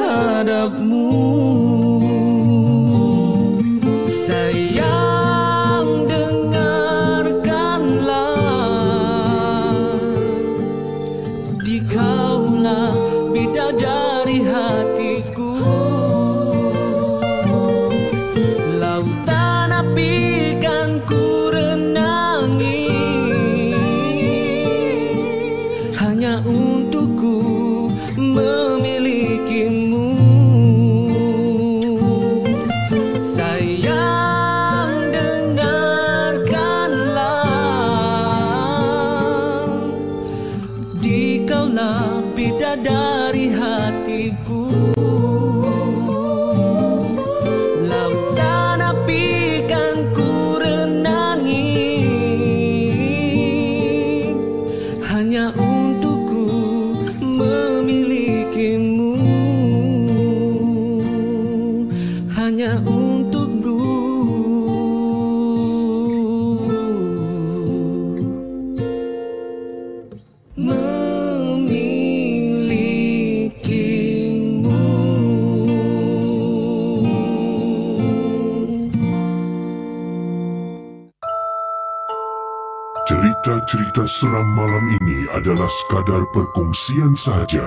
sekadar perkongsian sahaja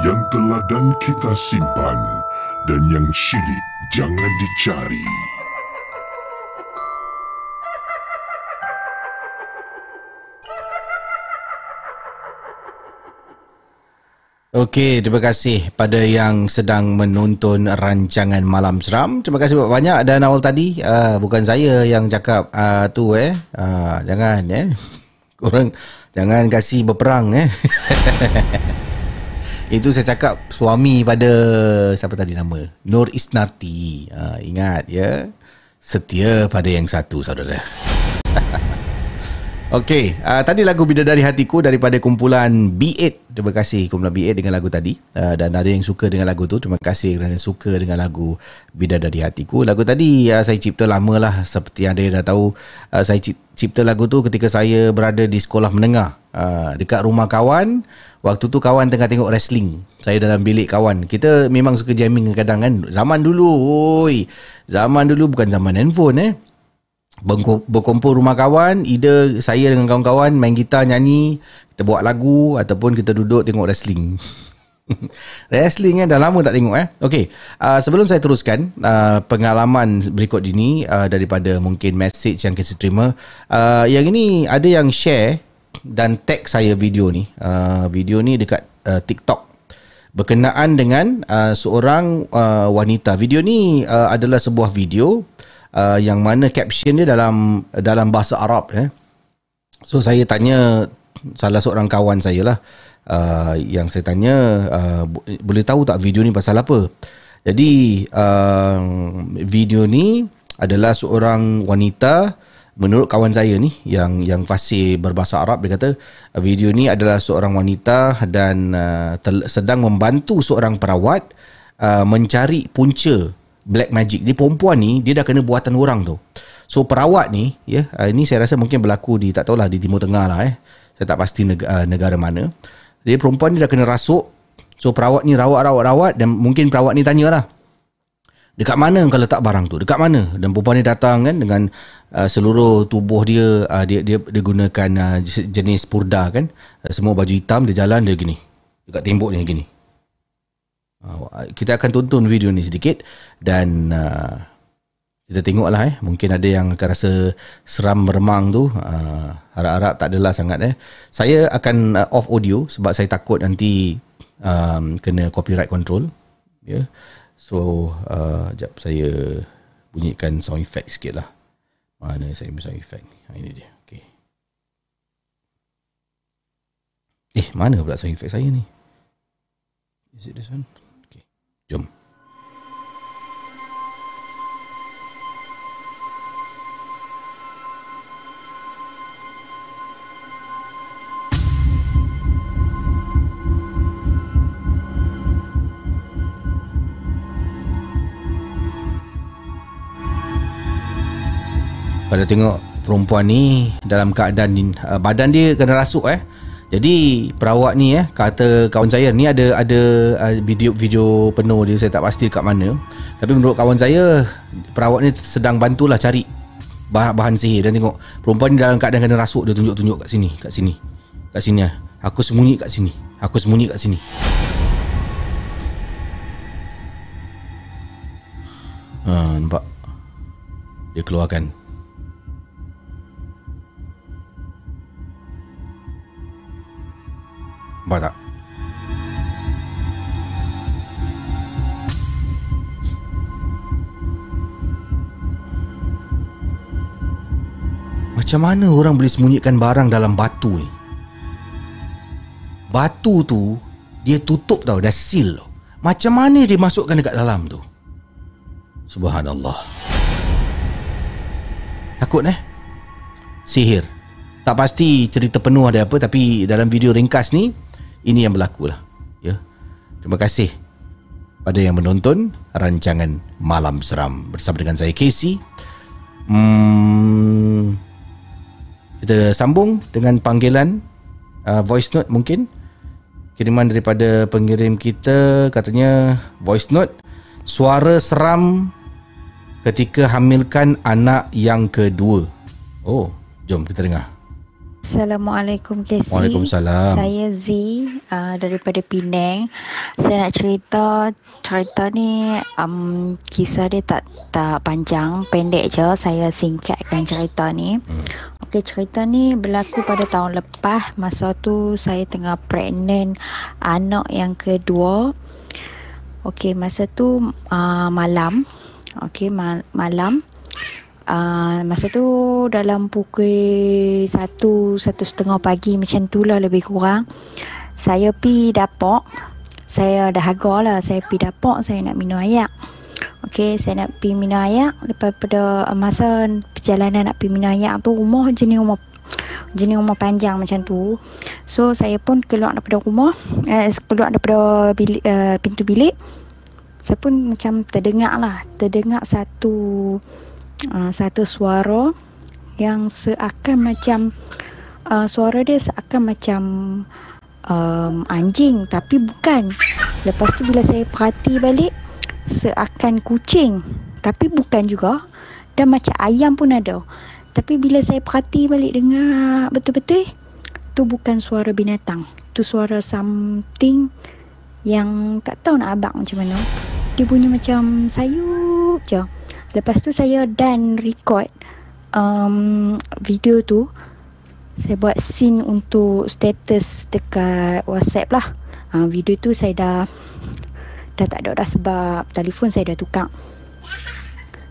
yang telah dan kita simpan dan yang syilid jangan dicari. Okey, terima kasih pada yang sedang menonton rancangan Malam Seram. Terima kasih banyak dan awal tadi uh, bukan saya yang cakap uh, tu eh. Uh, jangan eh. Korang jangan kasih berperang eh. Itu saya cakap suami pada siapa tadi nama? Nur Isnati. Uh, ingat ya. Setia pada yang satu saudara. Okey, uh, tadi lagu Bidadari Hatiku daripada kumpulan B8. Terima kasih kumpulan B8 dengan lagu tadi. Uh, dan ada yang suka dengan lagu tu. Terima kasih kerana suka dengan lagu Bidadari Hatiku. Lagu tadi uh, saya cipta lama lah. Seperti anda dah tahu, uh, saya cipta lagu tu ketika saya berada di sekolah menengah. Uh, dekat rumah kawan. Waktu tu kawan tengah tengok wrestling. Saya dalam bilik kawan. Kita memang suka jamming kadang kan. Zaman dulu, oi. Zaman dulu bukan zaman handphone eh berkumpul rumah kawan either saya dengan kawan-kawan main gitar nyanyi kita buat lagu ataupun kita duduk tengok wrestling. Wrestling eh dah lama tak tengok eh? Okey uh, sebelum saya teruskan uh, pengalaman berikut ini uh, daripada mungkin message yang kita terima uh, yang ini ada yang share dan tag saya video ni. Uh, video ni dekat uh, TikTok. Berkenaan dengan uh, seorang uh, wanita. Video ni uh, adalah sebuah video uh, yang mana caption dia dalam dalam bahasa Arab eh. So saya tanya salah seorang kawan saya lah uh, yang saya tanya uh, boleh tahu tak video ni pasal apa. Jadi uh, video ni adalah seorang wanita menurut kawan saya ni yang yang fasih berbahasa Arab dia kata video ni adalah seorang wanita dan uh, tel- sedang membantu seorang perawat uh, mencari punca black magic. Dia perempuan ni dia dah kena buatan orang tu. So perawat ni ya uh, ini saya rasa mungkin berlaku di tak tahulah di Timur Tengah lah eh. Saya tak pasti negara, uh, negara mana. Dia perempuan ni dah kena rasuk. So perawat ni rawat-rawat-rawat dan mungkin perawat ni tanyalah. Dekat mana kau letak barang tu? Dekat mana? Dan perempuan ni datang kan dengan uh, seluruh tubuh dia uh, dia dia dia gunakan uh, jenis purda kan. Uh, semua baju hitam dia jalan dia gini. Dekat tembok ni gini. Uh, kita akan tonton video ni sedikit dan uh, kita tengoklah eh. Mungkin ada yang akan rasa seram meremang tu. Uh, harap-harap tak adalah sangat eh. Saya akan uh, off audio sebab saya takut nanti um, kena copyright control ya. Yeah. so uh, jap saya bunyikan sound effect sikit lah. Mana saya punya sound effect ha, ini dia. Okay. eh mana pula sound effect saya ni? Is it this one Jom. Kalau tengok perempuan ni dalam keadaan uh, badan dia kena rasuk eh. Jadi perawat ni eh kata kawan saya ni ada ada uh, video-video penuh dia saya tak pasti kat mana. Tapi menurut kawan saya perawat ni sedang bantulah cari bahan-bahan sihir dan tengok perempuan ni dalam keadaan kena rasuk dia tunjuk-tunjuk kat sini, kat sini. Kat sini ah. Aku sembunyi kat sini. Aku sembunyi kat sini. Ha, nampak? Dia keluarkan. Tak? Macam mana orang boleh sembunyikan barang dalam batu ni? Batu tu dia tutup tau, dah seal tau. Macam mana dia masukkan dekat dalam tu? Subhanallah. Takut eh? Sihir. Tak pasti cerita penuh ada apa tapi dalam video ringkas ni ini yang berlaku lah. Ya. Terima kasih pada yang menonton rancangan Malam Seram bersama dengan saya Casey. Hmm, kita sambung dengan panggilan uh, voice note mungkin kiriman daripada pengirim kita katanya voice note suara seram ketika hamilkan anak yang kedua. Oh, jom kita dengar. Assalamualaikum Casey. Waalaikumsalam. Saya Z uh, daripada Penang. Saya nak cerita Cerita ni um, Kisah dia tak tak panjang Pendek je. Saya singkatkan cerita ni. Hmm. Okey cerita ni berlaku pada tahun lepas. Masa tu saya tengah pregnant Anak yang kedua. Okey masa tu uh, malam. Okey ma- malam Uh, masa tu dalam pukul satu, satu setengah pagi macam tu lah lebih kurang Saya pi dapur Saya dah hagar lah Saya pi dapur Saya nak minum air Okay saya nak pi minum air Lepas pada masa perjalanan nak pi minum air tu Rumah jenis rumah jenis rumah panjang macam tu. So saya pun keluar daripada rumah eh, Keluar daripada bilik, uh, pintu bilik. Saya pun macam terdengar lah Terdengar satu uh, satu suara yang seakan macam uh, suara dia seakan macam um, anjing tapi bukan. Lepas tu bila saya perhati balik seakan kucing tapi bukan juga dan macam ayam pun ada. Tapi bila saya perhati balik dengar betul-betul tu bukan suara binatang. Tu suara something yang tak tahu nak abang macam mana. Dia bunyi macam sayup je. Lepas tu saya dan record um, video tu Saya buat scene untuk status dekat whatsapp lah. Uh, Video tu saya dah Dah tak ada dah sebab telefon saya dah tukar.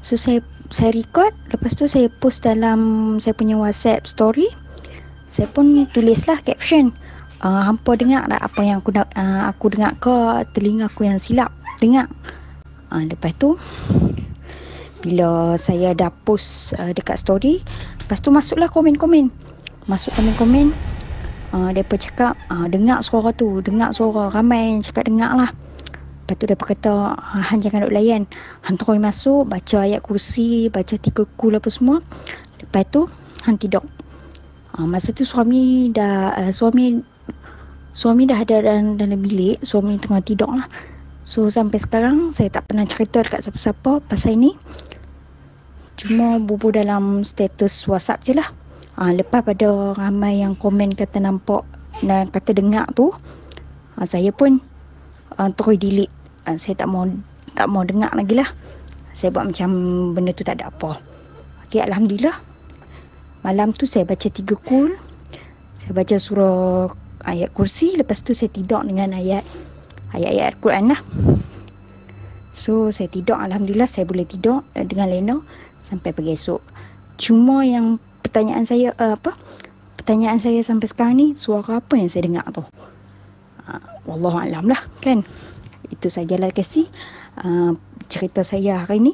So saya saya record Lepas tu saya post dalam saya punya whatsapp story. Saya pun tulis lah caption uh, Hampa dengar tak apa yang aku, uh, aku dengar ke Telinga aku yang silap Dengar. Uh, Lepas tu bila saya dah post uh, dekat story lepas tu masuklah komen-komen. Masuk komen-komen uh, mereka cakap uh, dengar suara tu dengar suara ramai yang cakap dengar lah. Lepas tu mereka kata Han jangan duk layan. Han terus masuk baca ayat kursi baca tiga kul apa semua. Lepas tu Han tidur. Uh, masa tu suami dah uh, suami suami dah ada dalam, dalam bilik suami tengah tidur lah. So sampai sekarang saya tak pernah cerita dekat siapa-siapa pasal ini. Cuma bubu dalam status WhatsApp je lah. Ha, lepas pada ramai yang komen kata nampak dan kata dengar tu, ha, saya pun ha, terus delete. Ha, saya tak mau tak mau dengar lagi lah. Saya buat macam benda tu tak ada apa. Okay, Alhamdulillah. Malam tu saya baca tiga kul. Saya baca surah ayat kursi. Lepas tu saya tidur dengan ayat ayat-ayat Al-Quran lah. So saya tidur Alhamdulillah saya boleh tidur uh, dengan Lena sampai pagi esok. Cuma yang pertanyaan saya uh, apa? Pertanyaan saya sampai sekarang ni suara apa yang saya dengar tu? Uh, Wallahualam lah kan. Itu sajalah kasih uh, cerita saya hari ni.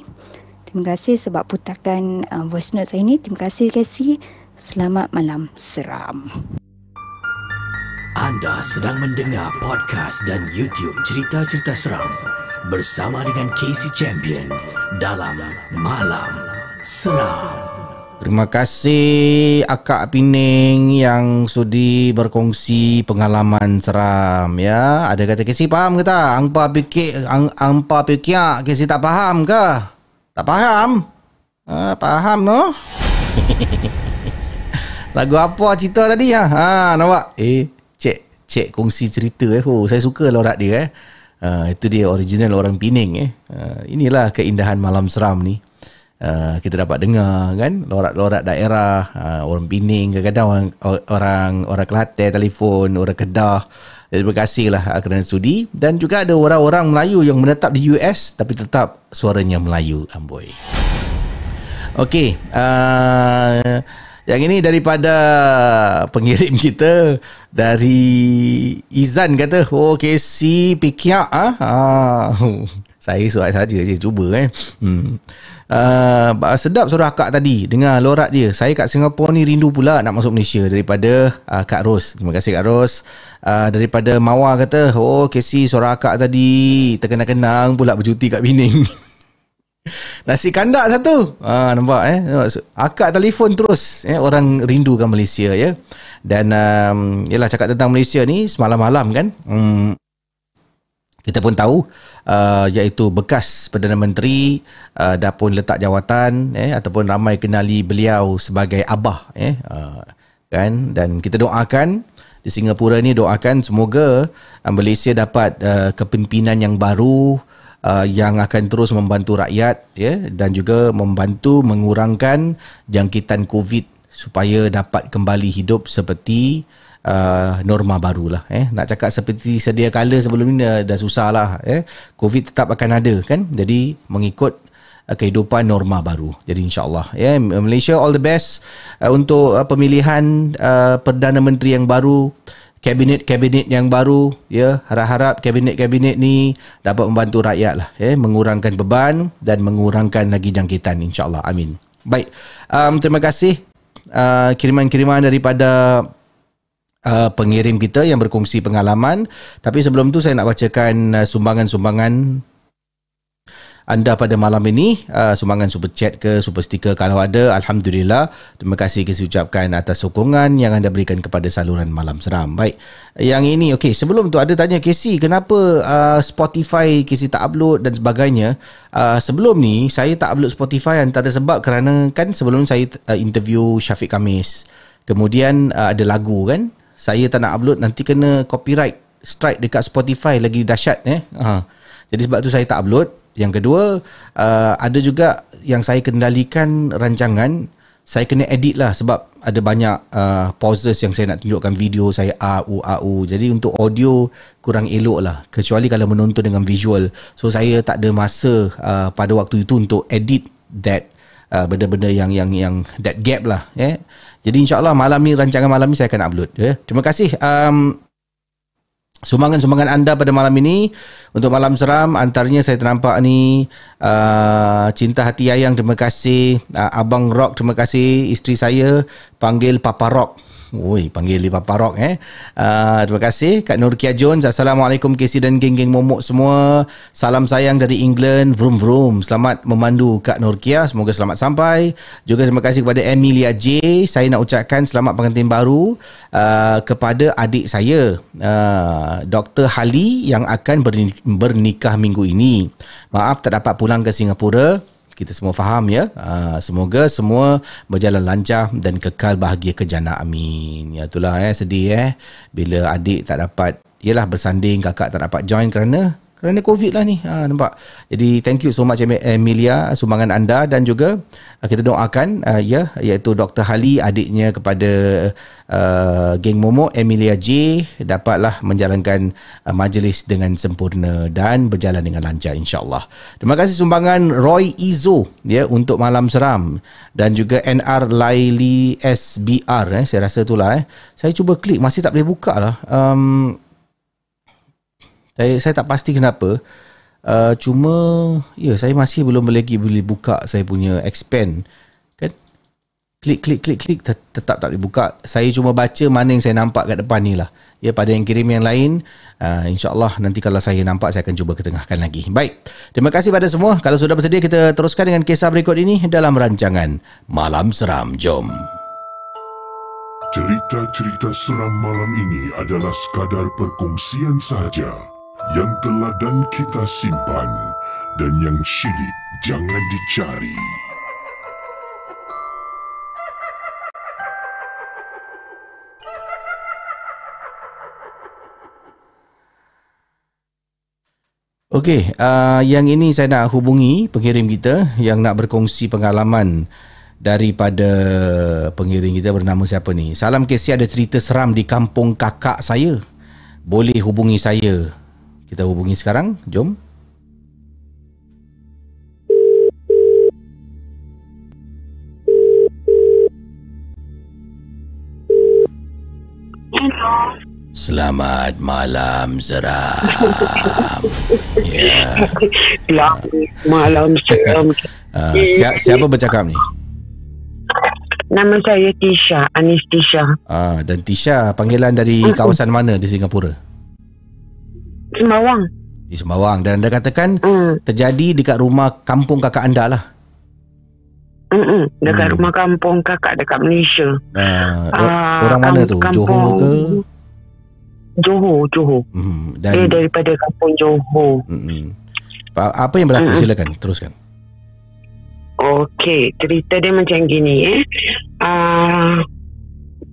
Terima kasih sebab putarkan uh, voice note saya ni. Terima kasih kasih. Selamat malam seram. Anda sedang mendengar podcast dan YouTube cerita-cerita seram bersama dengan Casey Champion dalam Malam Seram. Terima kasih Akak Pining yang sudi berkongsi pengalaman seram ya. Ada kata Kesi faham ke tak? Angpa fikir ang, angpa fikir Kesi tak faham ke? Tak faham? Ha, faham no? Lagu apa cerita tadi ya? Ha, nampak? Eh, cek cek kongsi cerita eh. Oh, saya suka lorak dia eh. Uh, itu dia original orang Pining eh. Uh, inilah keindahan malam seram ni. Uh, kita dapat dengar kan? Lorak-lorak daerah uh, orang Pining kadang-kadang orang orang orang Kelantan telefon orang Kedah. Terima kasihlah uh, kerana sudi. Dan juga ada orang-orang Melayu yang menetap di US tapi tetap suaranya Melayu amboi. Okey uh, yang ini daripada pengirim kita dari Izan kata oh KC Pikiak ah uh, saya soal saja je cuba eh. Hmm Uh, sedap suara akak tadi. Dengar lorat dia. Saya kat Singapura ni rindu pula Nak masuk Malaysia Daripada uh, Kak Ros. Terima kasih Kak Ros. Uh, Daripada Mawar kata Oh Casey suara akak tadi Terkenang-kenang pula Bercuti kat Bining Nasi kandak satu. Uh, Nampak eh? Akak telefon terus eh? Orang rindukan Malaysia ya. Dan um, Yelah cakap tentang Malaysia ni Semalam-malam kan? Hmm, Kita pun tahu uh, iaitu bekas Perdana Menteri uh, dah pun letak jawatan eh ataupun ramai kenali beliau sebagai abah eh uh, kan? Dan kita doakan di Singapura ni doakan semoga uh, Malaysia dapat uh, kepimpinan yang baru uh, yang akan terus membantu rakyat ya dan juga membantu mengurangkan jangkitan COVID supaya dapat kembali hidup seperti uh, norma barulah eh. Nak cakap seperti sedia kala sebelum ni dah, susah lah eh. Covid tetap akan ada kan? Jadi mengikut uh, kehidupan norma baru. Jadi insyaallah ya. Yeah, Malaysia all the best uh, untuk uh, pemilihan uh, perdana menteri yang baru kabinet-kabinet yang baru ya. Harap-harap kabinet-kabinet ni dapat membantu rakyat lah ya mengurangkan beban dan mengurangkan lagi jangkitan insyaallah. Amin. Baik um, terima kasih uh, kiriman-kiriman daripada uh, pengirim kita yang berkongsi pengalaman. Tapi sebelum tu saya nak bacakan uh, sumbangan-sumbangan anda pada malam ini. Uh, sumbangan super chat ke super sticker kalau ada alhamdulillah. Terima kasih kita ucapkan atas sokongan yang anda berikan kepada saluran malam seram. Baik yang ini okey sebelum tu ada tanya Casey kenapa uh, Spotify Casey tak upload dan sebagainya? Uh, sebelum ni saya tak upload Spotify antara sebab kerana kan sebelum saya uh, interview Syafiq Kamis. Kemudian uh, ada lagu kan saya tak nak upload nanti kena copyright strike dekat Spotify lagi dahsyat eh. Ha. Jadi sebab tu saya tak upload. Yang kedua, uh, ada juga yang saya kendalikan rancangan, saya kena edit lah sebab ada banyak uh, pauses yang saya nak tunjukkan video saya AU AU. Jadi untuk audio kurang elok lah kecuali kalau menonton dengan visual. So saya tak ada masa uh, pada waktu itu untuk edit that uh, benda-benda yang yang yang that gap lah eh. Jadi insyaAllah malam ni, rancangan malam ni saya akan upload. Ya. Terima kasih um, sumbangan-sumbangan anda pada malam ini. Untuk malam seram, antaranya saya ternampak ni uh, Cinta Hati Ayang, terima kasih. Uh, Abang Rock, terima kasih. Isteri saya panggil Papa Rock. Oi, panggil di Papa Rock eh. Uh, terima kasih Kak Nurkia Jones. Assalamualaikum Casey dan geng-geng momok semua. Salam sayang dari England. Vroom vroom. Selamat memandu Kak Nurkia. Semoga selamat sampai. Juga terima kasih kepada Emilia J. Saya nak ucapkan selamat pengantin baru uh, kepada adik saya, uh, Dr. Hali yang akan bernikah minggu ini. Maaf tak dapat pulang ke Singapura kita semua faham ya. Uh, semoga semua berjalan lancar dan kekal bahagia kejana. Amin. Ya itulah eh sedih eh bila adik tak dapat yalah bersanding kakak tak dapat join kerana kerana covid lah ni. Ha, nampak? Jadi thank you so much Emilia sumbangan anda. Dan juga uh, kita doakan uh, ya iaitu Dr. Hali adiknya kepada uh, geng Momo Emilia J dapatlah menjalankan uh, majlis dengan sempurna dan berjalan dengan lancar insyaallah. Terima kasih sumbangan Roy Izo ya untuk malam seram. Dan juga NR Laili SBR eh. Saya rasa itulah eh. Saya cuba klik masih tak boleh buka lah. Um, saya saya tak pasti kenapa. Uh, cuma ya saya masih belum lagi boleh buka saya punya expand kan klik klik klik klik tet- tetap tak boleh buka. Saya cuma baca mana yang saya nampak kat depan ni lah. Ya pada yang kirim yang lain uh, insyaallah nanti kalau saya nampak saya akan cuba ketengahkan lagi. Baik. Terima kasih pada semua. Kalau sudah bersedia kita teruskan dengan kisah berikut ini dalam rancangan Malam Seram. Jom. Cerita-cerita seram malam ini adalah sekadar perkongsian sahaja yang telah dan kita simpan dan yang syilid jangan dicari. Okey, uh, yang ini saya nak hubungi pengirim kita yang nak berkongsi pengalaman daripada pengirim kita bernama siapa ni? Salam KC ada cerita seram di kampung kakak saya. Boleh hubungi saya. Kita hubungi sekarang. Jom. Selamat malam seram. Ya. Selamat malam seram. Uh, si- siapa bercakap ni? Nama saya Tisha, Anis Tisha. Ah, dan Tisha panggilan dari kawasan mana di Singapura? Sembawang. Di Sembawang dan anda katakan Hmm. terjadi dekat rumah kampung kakak anda lah. Mm-mm, dekat Hmm. rumah kampung kakak dekat Malaysia. Uh, Ah, orang mana tu? kampung- Johor ke? Johor, Johor. Hmm, Dia dan daripada kampung Johor. hmm, apa yang berlaku? Mm-mm. Silakan teruskan. Okey, cerita dia macam gini eh. Uh,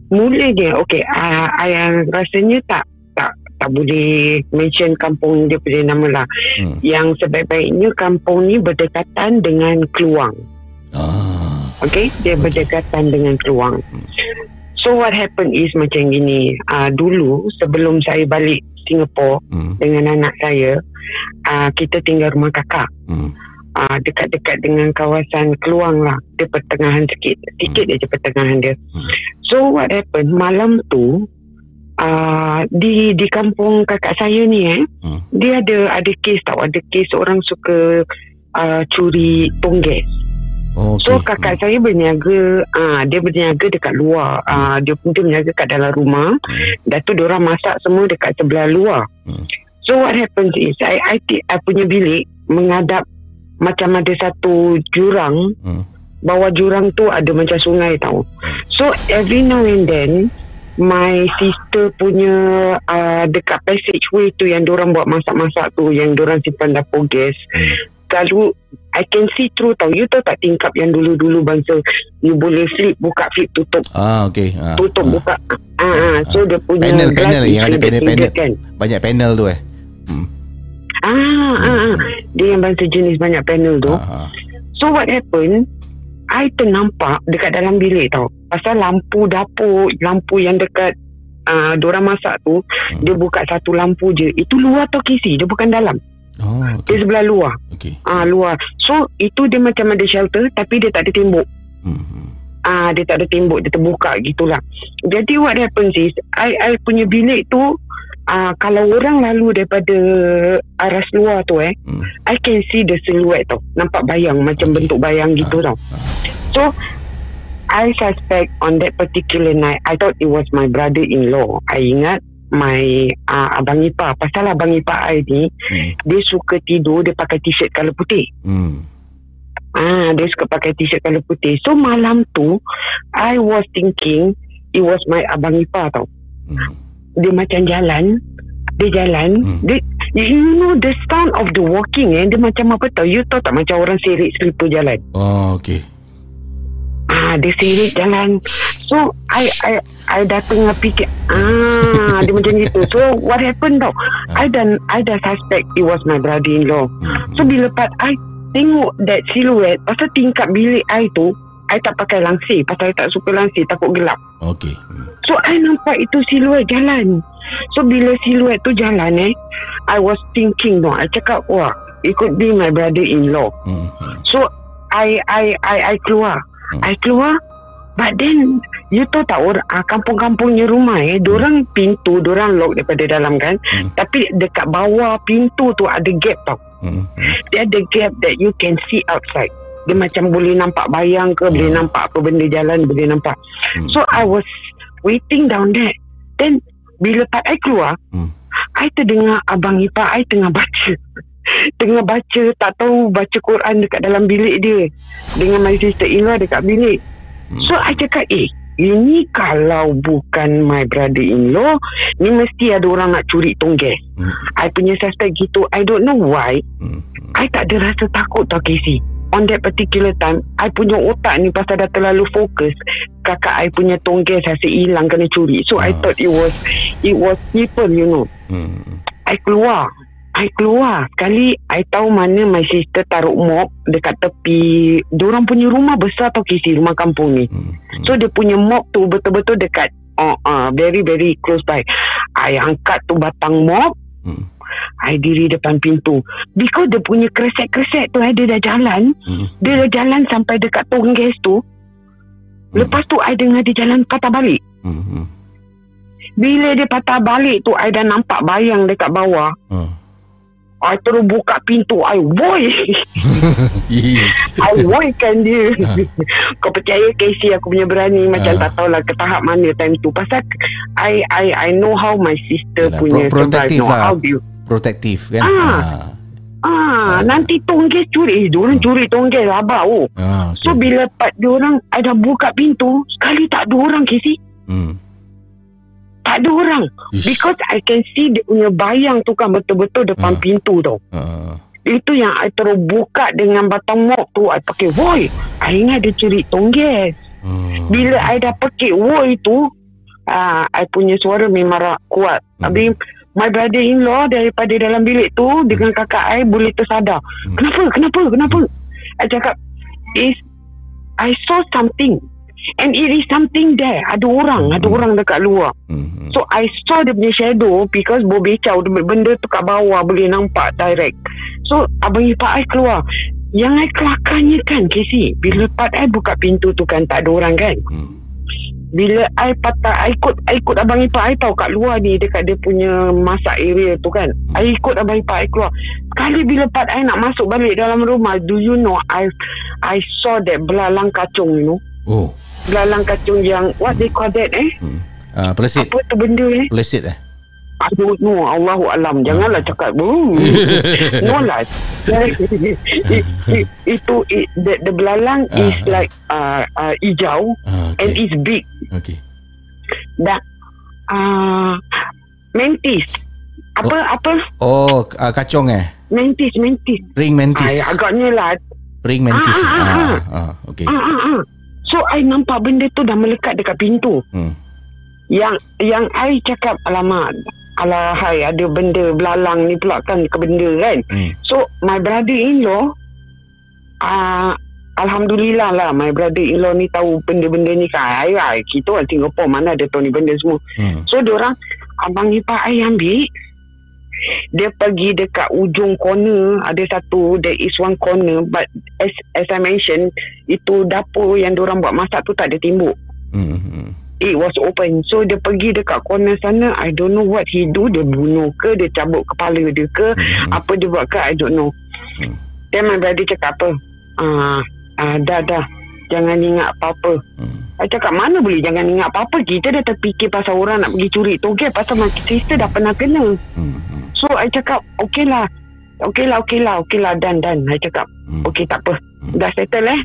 mula dia, okey, uh, ayah rasanya tak tak boleh mention kampung dia punya nama lah. Hmm. Yang sebaik-baiknya kampung ni berdekatan dengan Keluang. Ah. Okey, dia berdekatan dengan Keluang. So what happened is macam gini. Uh, dulu sebelum saya balik Singapura Hmm. dengan anak saya, uh, kita tinggal rumah kakak. Hmm. Uh, dekat-dekat dengan kawasan Keluang lah. Dia pertengahan sikit. Sikit je pertengahan dia. So what happened, malam tu, uh, di di kampung kakak saya ni eh, dia ada ada kes tau. Ada kes orang suka uh, curi tongges. Oh, So kakak saya berniaga ah dia berniaga dekat luar. Ah dia pun dia berniaga kat dalam rumah. Dah tu dia orang masak semua dekat sebelah luar. So what happens is I I, I punya bilik menghadap macam ada satu jurang. Bawah jurang tu ada macam sungai tau. So every now and then my sister punya uh, dekat passageway tu yang orang buat masak-masak tu yang orang simpan dapur gas. Kalau I can see through tau. You tahu tak tingkap yang dulu-dulu bangsa you boleh flip, buka, flip, tutup. Ah, okey. Ah, tutup, buka. Ah, ah. So dia punya panel panel yang ada panel panel. kan. Banyak panel tu eh. Ah, ah, ah. Dia yang bangsa jenis banyak panel tu. So what happened? I ternampak dekat dalam bilik tau. Pasal lampu dapur, lampu yang dekat uh, diorang masak tu, dia buka satu lampu je. Itu luar tau kisi, dia bukan dalam. Oh, okay. Dia sebelah luar. Okay. Ah, luar. So itu dia macam ada shelter tapi dia tak ada tembok. Ah, dia tak ada tembok, dia terbuka gitulah. Jadi what happens is, I, I punya bilik tu, ah, kalau orang lalu daripada aras luar tu eh, I can see the silhouette tau. Nampak bayang, macam bentuk bayang gitu tau. So, I suspect on that particular night, I thought it was my brother-in-law. I ingat my uh, abang ipar. Pasal abang ipar I ni, dia suka tidur, dia pakai t-shirt color putih. Hmm. Ah, dia suka pakai t-shirt color putih. So malam tu, I was thinking it was my abang ipar tau. Dia macam jalan, dia jalan, dia you know the sound of the walking eh, dia macam apa tau? You tahu tak macam orang serik slipper jalan. Oh, okey. Ah, dia serik jalan. So, I I I dah tengah fikir, ah, dia macam gitu. So, what happened tau? I dan I dah suspect it was my brother-in-law. So, bila part I tengok that silhouette, pasal tingkap bilik I tu, I tak pakai langsir. Pasal I tak suka langsir, takut gelap. Okey. So, I nampak itu silhouette jalan. So, bila silhouette tu jalan eh, I was thinking no, I cakap, wah, it could be my brother-in-law. So, I I I I keluar. I keluar, but then, you tahu tak, orang, ah, kampung-kampungnya rumah eh, dorang pintu, dorang lock daripada dalam kan. Tapi dekat bawah pintu tu ada gap tau. Dia ada gap that you can see outside. Dia macam boleh nampak bayang ke, boleh nampak apa benda jalan, boleh nampak. So I was waiting down there. Then bila part I keluar, I terdengar abang ipar I tengah baca. Tengah baca, tak tahu baca Quran dekat dalam bilik dia. Dengan my sister-in-law dekat bilik. So I cakap, eh, ini kalau bukan my brother-in-law, ni mesti ada orang nak curi tonggeng. I punya suspect gitu. I don't know why. I tak ada rasa takut tau Casey. On that particular time, I punya otak ni pasal dah terlalu fokus. Kakak I punya tonggeng rasa hilang kena curi. So I thought it was it was people, you know. I keluar. I keluar. Sekali I tahu mana my sister taruh mop dekat tepi. Diorang punya rumah besar tau Casey, rumah kampung ni. So dia punya mop tu betul-betul dekat uh, uh, very very close by. I angkat tu batang mop. I diri depan pintu. Because dia punya kresek-kresek tu eh, dia dah jalan. Dia dah jalan sampai dekat tong gas tu. Lepas tu I dengar dia jalan patah balik. Bila dia patah balik tu I dah nampak bayang dekat bawah. I terus buka pintu I boy I boykan dia. Kau percaya Casey Aku punya berani? Macam tak tahulah Ke tahap mana time tu. Pasal I I I know how my sister Yalah, punya pro- protektif lah. How do you Protektif kan? Ah. Ah, nanti tonggeng curi. Eh, diorang curi tonggeng rabak oh. Ah, So bila part diorang I dah buka pintu, sekali tak ada orang Casey. Hmm. Tak ada orang. Because I can see dia punya bayang tu kan betul-betul depan pintu tau. Ah. Itu yang I terus buka dengan batang mop tu. I pakai woi. I ingat dia curi tonggeng. Hmm. Bila I dah pakai woi tu, ah, I punya suara memang kuat. Hmm. Habis my brother-in-law daripada dalam bilik tu dengan kakak I boleh tersadar. Hmm. Kenapa? Kenapa? Kenapa? I cakap, is I saw something. And it is something there. Ada orang. Ada Hmm. orang dekat luar. So I saw dia punya shadow because berbecau. Benda tu kat bawah boleh nampak direct. So abang ipar I keluar. Yang I kelakarnya kan Casey. Bila part I buka pintu tu kan tak ada orang kan. Bila I patah I ikut I ikut abang ipar I tahu kat luar ni dekat dia punya masak area tu kan. I ikut abang ipar I keluar. Sekali bila part I nak masuk balik dalam rumah, do you know I I saw that belalang kacung you know. Oh. Belalang kacung yang what they call that eh? ah, Pelesit Apa tu benda eh? Pelesit eh? Don't know Allahu Alam. Janganlah cakap "Hmm." No lah. It, it, Itu it, the, the belalang Ah, is like uh, uh, Hijau And is big. Okay. Dan uh, Mentis Apa apa? Oh ah, kacong eh? Mentis Mentis Ring mantis. Ay, Agaknya lah. Ring mantis. Ah, ah, ah, ah, ah, Okay. Ah, ah, ah. So I nampak benda tu dah melekat dekat pintu Hmm. Yang Yang I cakap Alamak Alah hai ada benda belalang ni pula kan ke benda kan Hmm. So my brother-in-law uh, Alhamdulillah lah My brother-in-law ni tahu benda-benda ni kan ay, ay, Kita orang Singapore mana ada tahu ni benda semua Hmm. So diorang Abang ipar I ambil Dia pergi dekat ujung corner. Ada satu There is one corner But as, as I mentioned Itu dapur yang diorang buat masak tu tak ada timbuk. Hmm. It was open. So dia pergi dekat corner sana. I don't know what he do. Dia bunuh ke? Dia cabut kepala dia ke? Apa dia buat ke? I don't know. Then my brother cakap apa? Ah, ah, Dah dah Jangan ingat apa-apa. I cakap mana boleh Jangan ingat apa-apa? Kita dah terfikir Pasal orang nak pergi curi toge Pasal my sister dah pernah kena. So I cakap Okay lah. Okay lah okay lah Okay lah. Dan dan I cakap Okay tak apa. Dah settle eh?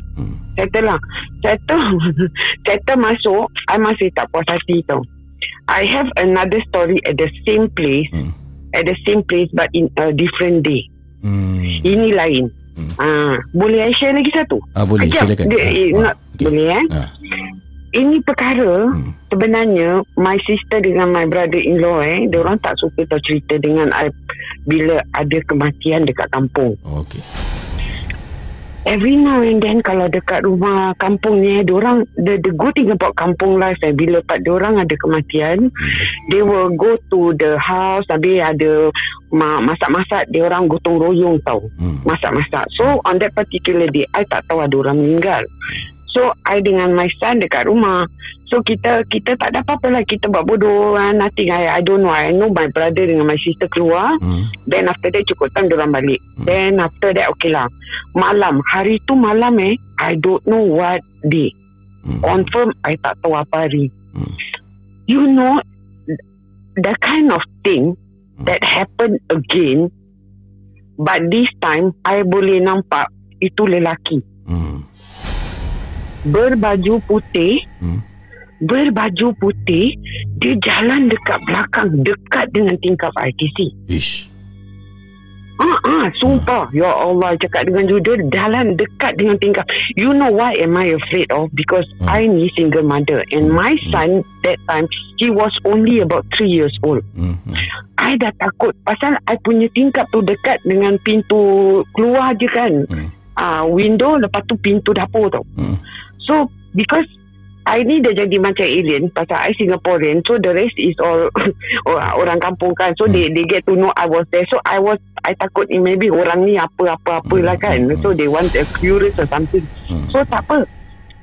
Settle lah. Settle Settle masuk. I masih tak puas hati tau. I have another story At the same place At the same place But in a different day. Ini lain Ah, boleh I share lagi satu? Ah, boleh, Sekejap. silakan. Dia, Ah, eh, ah, nak, Boleh eh? Ini perkara sebenarnya my sister dengan my brother-in-law eh, dia orang tak suka tau cerita dengan I bila ada kematian dekat kampung. Okay. Every now and then kalau dekat rumah kampung ni, dia orang the, the good thing about kampung life eh, bila pak dia orang ada kematian, they will go to the house, habis ada ma- masak-masak, dia orang gotong royong tau. Masak-masak. So on that particular day, I tak tahu ada orang meninggal. So I dengan my son dekat rumah. So kita kita tak ada apa-apa lah. Kita buat bodoh ah, nothing. I, I don't know. I know my brother dengan my sister keluar. Hmm. then after that cukup time diorang balik. Then after that okay lah. Malam. Hari tu malam eh I don't know what day. Confirm I tak tahu apa hari. You know the kind of thing that happen again but this time I boleh nampak itu lelaki berbaju putih berbaju putih dia jalan dekat belakang dekat dengan tingkap ITC Ish. Ah, ah, sumpah. Ya Allah, cakap dengan dia jalan dekat dengan tingkap. You know why am I afraid of? Because I ni single mother. And my son, that time, he was only about 3 years old. I dah takut. Pasal I punya tingkap tu dekat dengan pintu keluar je kan. Ah, window, lepas tu pintu dapur tau. So, because I ni dah jadi macam alien pasal I Singaporean so the rest is all orang, kampung kan. So they they get to know I was there. So I was I takut ni maybe orang ni apa-apa-apa lah kan. so they want a curious or something. So tak apa.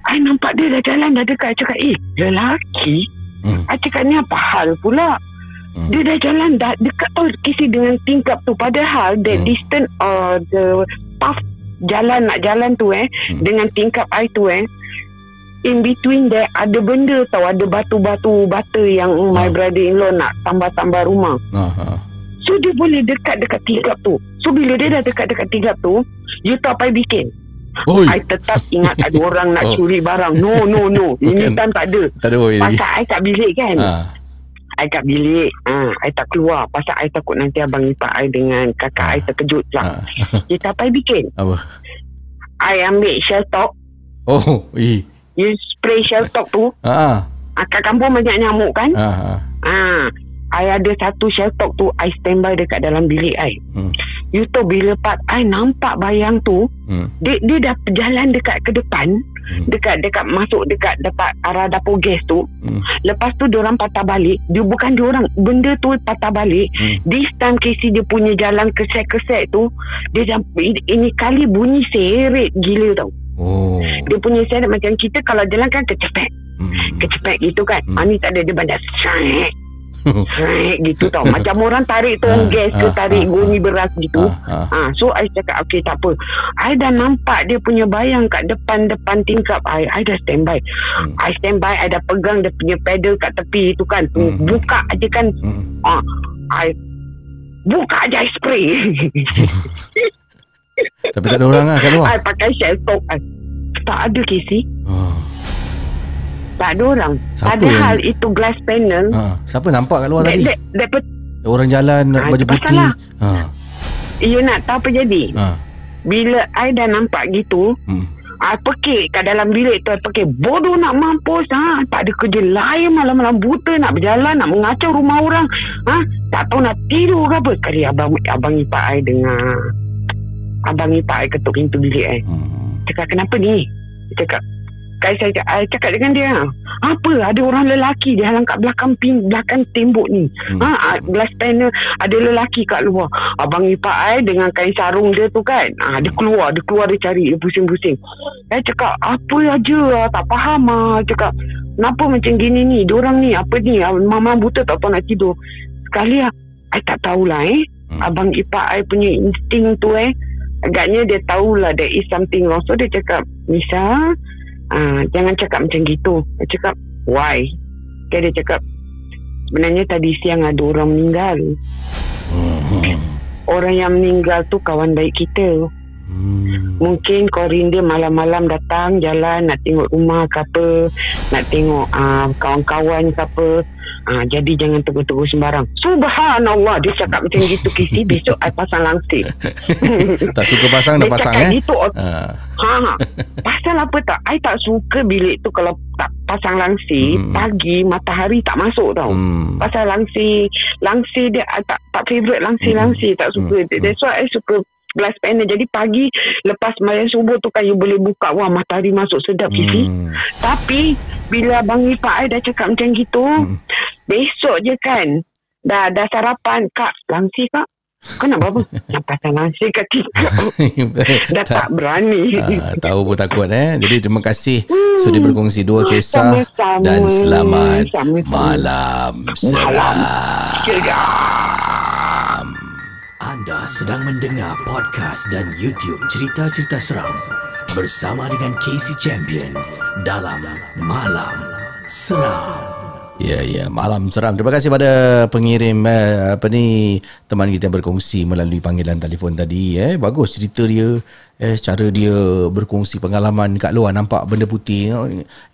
I nampak dia dah jalan dah dekat. I cakap eh lelaki? I cakap ni apa hal pula? Dia dah jalan dah dekat tau kisi dengan tingkap tu. Padahal the distance uh, the path jalan nak jalan tu eh dengan tingkap I tu eh in between there ada benda tau ada batu-batu bata yang my brother-in-law nak tambah-tambah rumah Ah, ah. so dia boleh dekat dekat tingkap tu so bila dia dah dekat dekat tingkap tu you tahu apa I bikin Oi. I tetap ingat ada orang nak Oh. curi barang no no no ini Bukan. time tak ada Tak ada oi lagi. pasal I kat bilik kan Ah. I kat bilik ah, I tak keluar Pasal I takut nanti Abang ipar I dengan kakak I terkejut lah Kita apa I bikin Apa? I ambil shell talk Oh, ih. You spray shell talk tu ah, Kat kampung banyak nyamuk kan Ah. ah. Ah, I ada satu shell talk tu I standby dekat dalam bilik I Hmm. You tahu bila part I nampak bayang tu Hmm. dia, dia dah berjalan dekat ke depan dekat dekat masuk dekat dekat arah dapur gas tu Hmm. lepas tu orang patah balik dia bukan dia orang benda tu patah balik Hmm. this time Casey dia punya jalan kesek-kesek tu dia ini, ini kali bunyi seret gila tau Oh. dia punya seret macam kita kalau jalan kan kecepek Hmm. kecepek gitu kan hmm. ni tak ada dia bandar seret seret gitu tau macam orang tarik tu Ah, gas ke ah, tarik ah, goni beras gitu Ah. So I cakap okay tak apa. I dah nampak dia punya bayang kat depan-depan tingkap I. I dah standby. Hmm. I standby, I dah pegang dia punya pedal kat tepi tu kan. Hmm. Buka aje kan. Ah, I buka aja I spray. Tapi tak ada orang lah kat luar. I pakai shell talk. I. Tak ada Casey. Oh. Tak ada orang. Siapa Padahal yang- itu glass panel. Ha. Siapa nampak kat luar That, tadi? that, that, that, Orang jalan Ah, baju putih. lah. Ha. you nak tahu apa jadi? Ha. Bila I dah nampak gitu, Hmm. I pekik kat dalam bilik tu I pekik bodoh nak mampus ha? tak ada kerja lain malam-malam buta nak berjalan nak mengacau rumah orang ha? tak tahu nak tidur ke apa sekali abang abang ipar I dengar abang ipar I ketuk pintu bilik I. Hmm. cakap kenapa ni? Dia cakap Kai saya I cakap dengan dia apa? Ada orang lelaki dia halang kat belakang pin belakang tembok ni. Hmm. ha, glass panel. Ada lelaki kat luar. Abang ipar I dengan kain sarung dia tu kan ha, dia keluar dia keluar dia cari dia pusing-pusing. Saya cakap apa aja? Ah, tak faham ah. Cakap kenapa macam gini ni? Diorang ni apa ni? Ah, mama buta tak tahu nak tidur. Sekali ah I tak tahulah eh. Abang ipar I punya insting tu eh agaknya dia tahulah there is something wrong. So dia cakap Nisa ah, jangan cakap macam gitu. Dia cakap why? Okay, dia cakap sebenarnya tadi siang ada orang meninggal. Orang yang meninggal tu kawan baik kita. Mungkin Corin dia malam-malam datang jalan nak tengok rumah ke apa, nak tengok uh, kawan-kawan ke apa. Uh, jadi jangan tegur-tegur sembarang. Subhanallah dia cakap macam gitu Kisi besok I pasang langsir. tak suka pasang dah pasang eh. gitu, Ha. Ha, ha. Pasal apa tak? I tak suka bilik tu kalau tak pasang langsir, hmm. pagi matahari tak masuk tau. Hmm. Pasal langsir, langsir dia I tak tak favorite langsir-langsir tak suka. Hmm. That's why I suka glass panel. Jadi pagi lepas sembahyang subuh tu kan you boleh buka wah matahari masuk sedap. Hmm. Tapi bila abang ipar I dah cakap macam gitu, Hmm. Besok je kan dah dah sarapan kak langsir kak Kau nak apa? Nak pasang nasi kat TikTok. Dah tak berani. Ah, tahu pun takut eh. Jadi terima kasih sudah berkongsi dua kisah Sama-sama. dan selamat Sama-sama. malam seram. Anda sedang mendengar podcast dan YouTube cerita-cerita seram bersama dengan Casey Champion dalam Malam Seram. Ya ya malam seram. Terima kasih pada pengirim eh, apa ni teman kita berkongsi melalui panggilan telefon tadi eh bagus cerita dia eh cara dia berkongsi pengalaman kat luar nampak benda putih.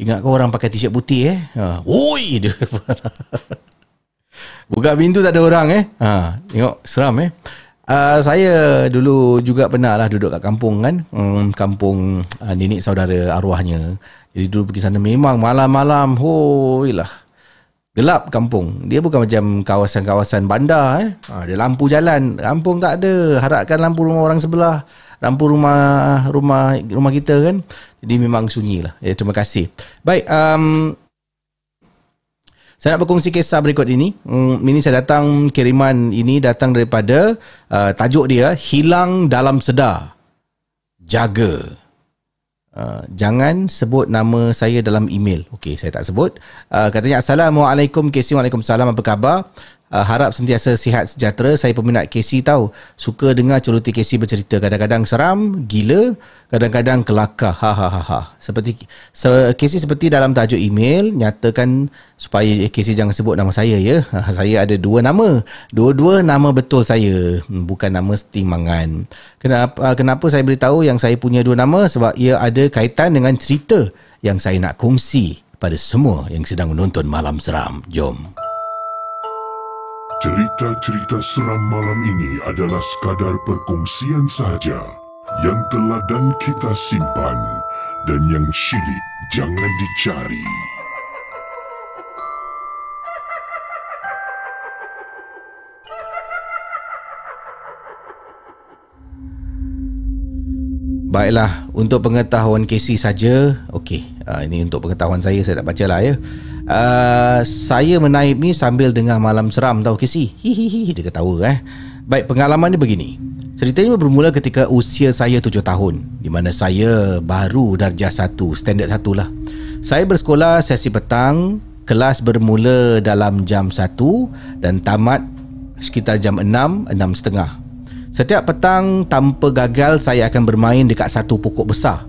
Ingat kau orang pakai t-shirt putih eh. Ha. Oi dia. Buka pintu tak ada orang eh. Ha, tengok seram eh. Uh, saya dulu juga pernah lah duduk kat kampung kan. Hmm, kampung uh, nenek saudara arwahnya. Jadi dulu pergi sana memang malam-malam. Hoi lah. Gelap kampung. Dia bukan macam kawasan-kawasan bandar eh. Ha, ada lampu jalan. Kampung tak ada. Harapkan lampu rumah orang sebelah. Lampu rumah rumah rumah kita kan. Jadi memang sunyi lah. Ya, terima kasih. Baik. Um, saya nak berkongsi kisah berikut ini. Hmm, ini saya datang kiriman ini datang daripada uh, tajuk dia Hilang Dalam Sedar. Jaga. Uh, jangan sebut nama saya dalam email. Okey, saya tak sebut. Uh, katanya Assalamualaikum KC. Waalaikumsalam. Apa khabar? Uh, harap sentiasa sihat sejahtera. Saya peminat KC tahu. Suka dengar ceruti KC bercerita. Kadang-kadang seram, gila, kadang-kadang kelakar. Ha ha ha ha. Seperti so, KC seperti dalam tajuk email nyatakan supaya KC jangan sebut nama saya ya. Ha, saya ada dua nama. Dua-dua nama betul saya. Hmm, Bukan nama stimbangan. Kenapa kenapa saya beritahu yang saya punya dua nama sebab ia ada kaitan dengan cerita yang saya nak kongsi pada semua yang sedang menonton Malam Seram. Jom. Cerita-cerita seram malam ini adalah sekadar perkongsian sahaja yang telah dan kita simpan dan yang syilid jangan dicari. Baiklah, untuk pengetahuan Casey saja, okey. Uh, ini untuk pengetahuan saya, saya tak baca lah ya. Uh, saya menaip ni sambil dengar malam seram tau Casey. Hihihi, dia ketawa eh. Baik, pengalaman dia begini. Cerita ini bermula ketika usia saya 7 tahun, di mana saya baru darjah 1, standard 1 lah. Saya bersekolah sesi petang, kelas bermula dalam jam 1 dan tamat sekitar jam 6, 6.30. Setiap petang tanpa gagal saya akan bermain dekat satu pokok besar.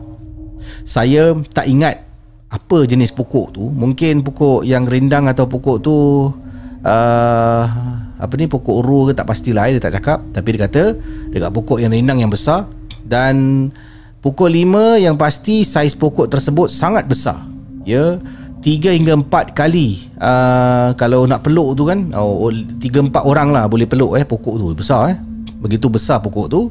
Saya tak ingat apa jenis pokok tu. Mungkin pokok yang rindang atau pokok tu uh, apa ni pokok uru ke tak pastilah dia tak cakap. Tapi dia kata dekat pokok yang rindang yang besar. Dan pukul 5 yang pasti saiz pokok tersebut sangat besar. Ya, 3 hingga 4 kali uh, kalau nak peluk tu kan. Oh, 3 4 orang lah boleh peluk eh pokok tu. Besar eh. Begitu besar pokok tu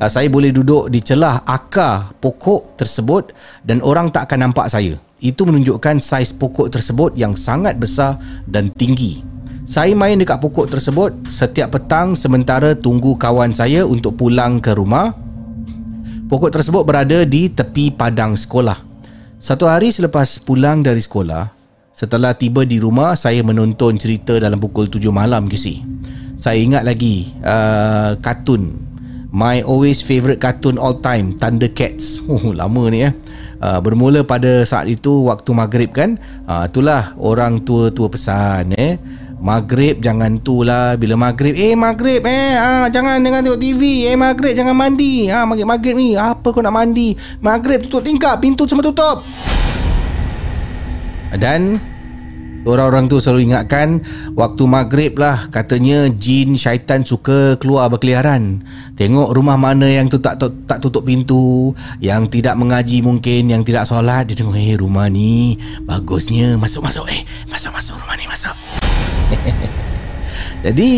uh, saya boleh duduk di celah akar pokok tersebut dan orang tak akan nampak saya itu menunjukkan saiz pokok tersebut yang sangat besar dan tinggi. Saya main dekat pokok tersebut setiap petang sementara tunggu kawan saya untuk pulang ke rumah. Pokok tersebut berada di tepi padang sekolah. Satu hari selepas pulang dari sekolah setelah tiba di rumah saya menonton cerita dalam pukul 7 malam kisi saya ingat lagi uh, kartun my always favourite cartoon all time Thundercats oh lama ni eh. Uh, bermula pada saat itu waktu maghrib kan? Uh, itulah orang tua-tua pesan eh. Maghrib jangan tu lah. Bila maghrib Eh maghrib eh. Ah, Jangan dengan tengok TV Eh maghrib jangan mandi. Ah, Maghrib-maghrib ni Apa kau nak mandi? Maghrib tutup tingkap Pintu semua tutup. Dan Orang-orang tu selalu ingatkan Waktu maghrib lah Katanya jin syaitan suka keluar berkeliaran. Tengok rumah mana yang tu tak, tak, tutup pintu Yang tidak mengaji mungkin Yang tidak solat Dia tengok Eh rumah ni Bagusnya. Masuk-masuk Eh Masuk-masuk rumah ni Masuk. Jadi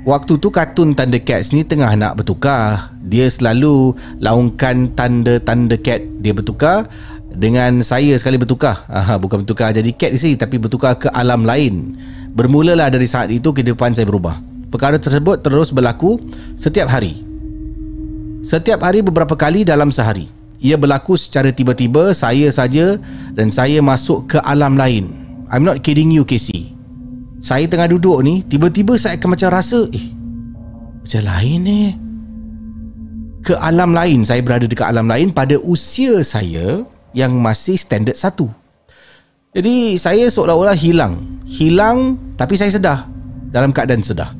Waktu tu kartun Thundercats ni tengah nak bertukar. Dia selalu laungkan tanda-tanda cat Dia bertukar dengan saya sekali bertukar. Aha, Bukan bertukar jadi cat di sini Tapi bertukar ke alam lain. Bermulalah dari saat itu kehidupan saya berubah. Perkara tersebut terus berlaku setiap hari. Setiap hari beberapa kali dalam sehari. Ia berlaku secara tiba-tiba Saya saja dan saya masuk ke alam lain. I'm not kidding you Casey. Saya tengah duduk ni Tiba-tiba saya akan macam rasa Eh Macam lain ni Ke alam lain Saya berada dekat alam lain Pada usia saya Yang masih standard satu. Jadi saya seolah-olah hilang. Hilang Tapi saya sedar Dalam keadaan sedar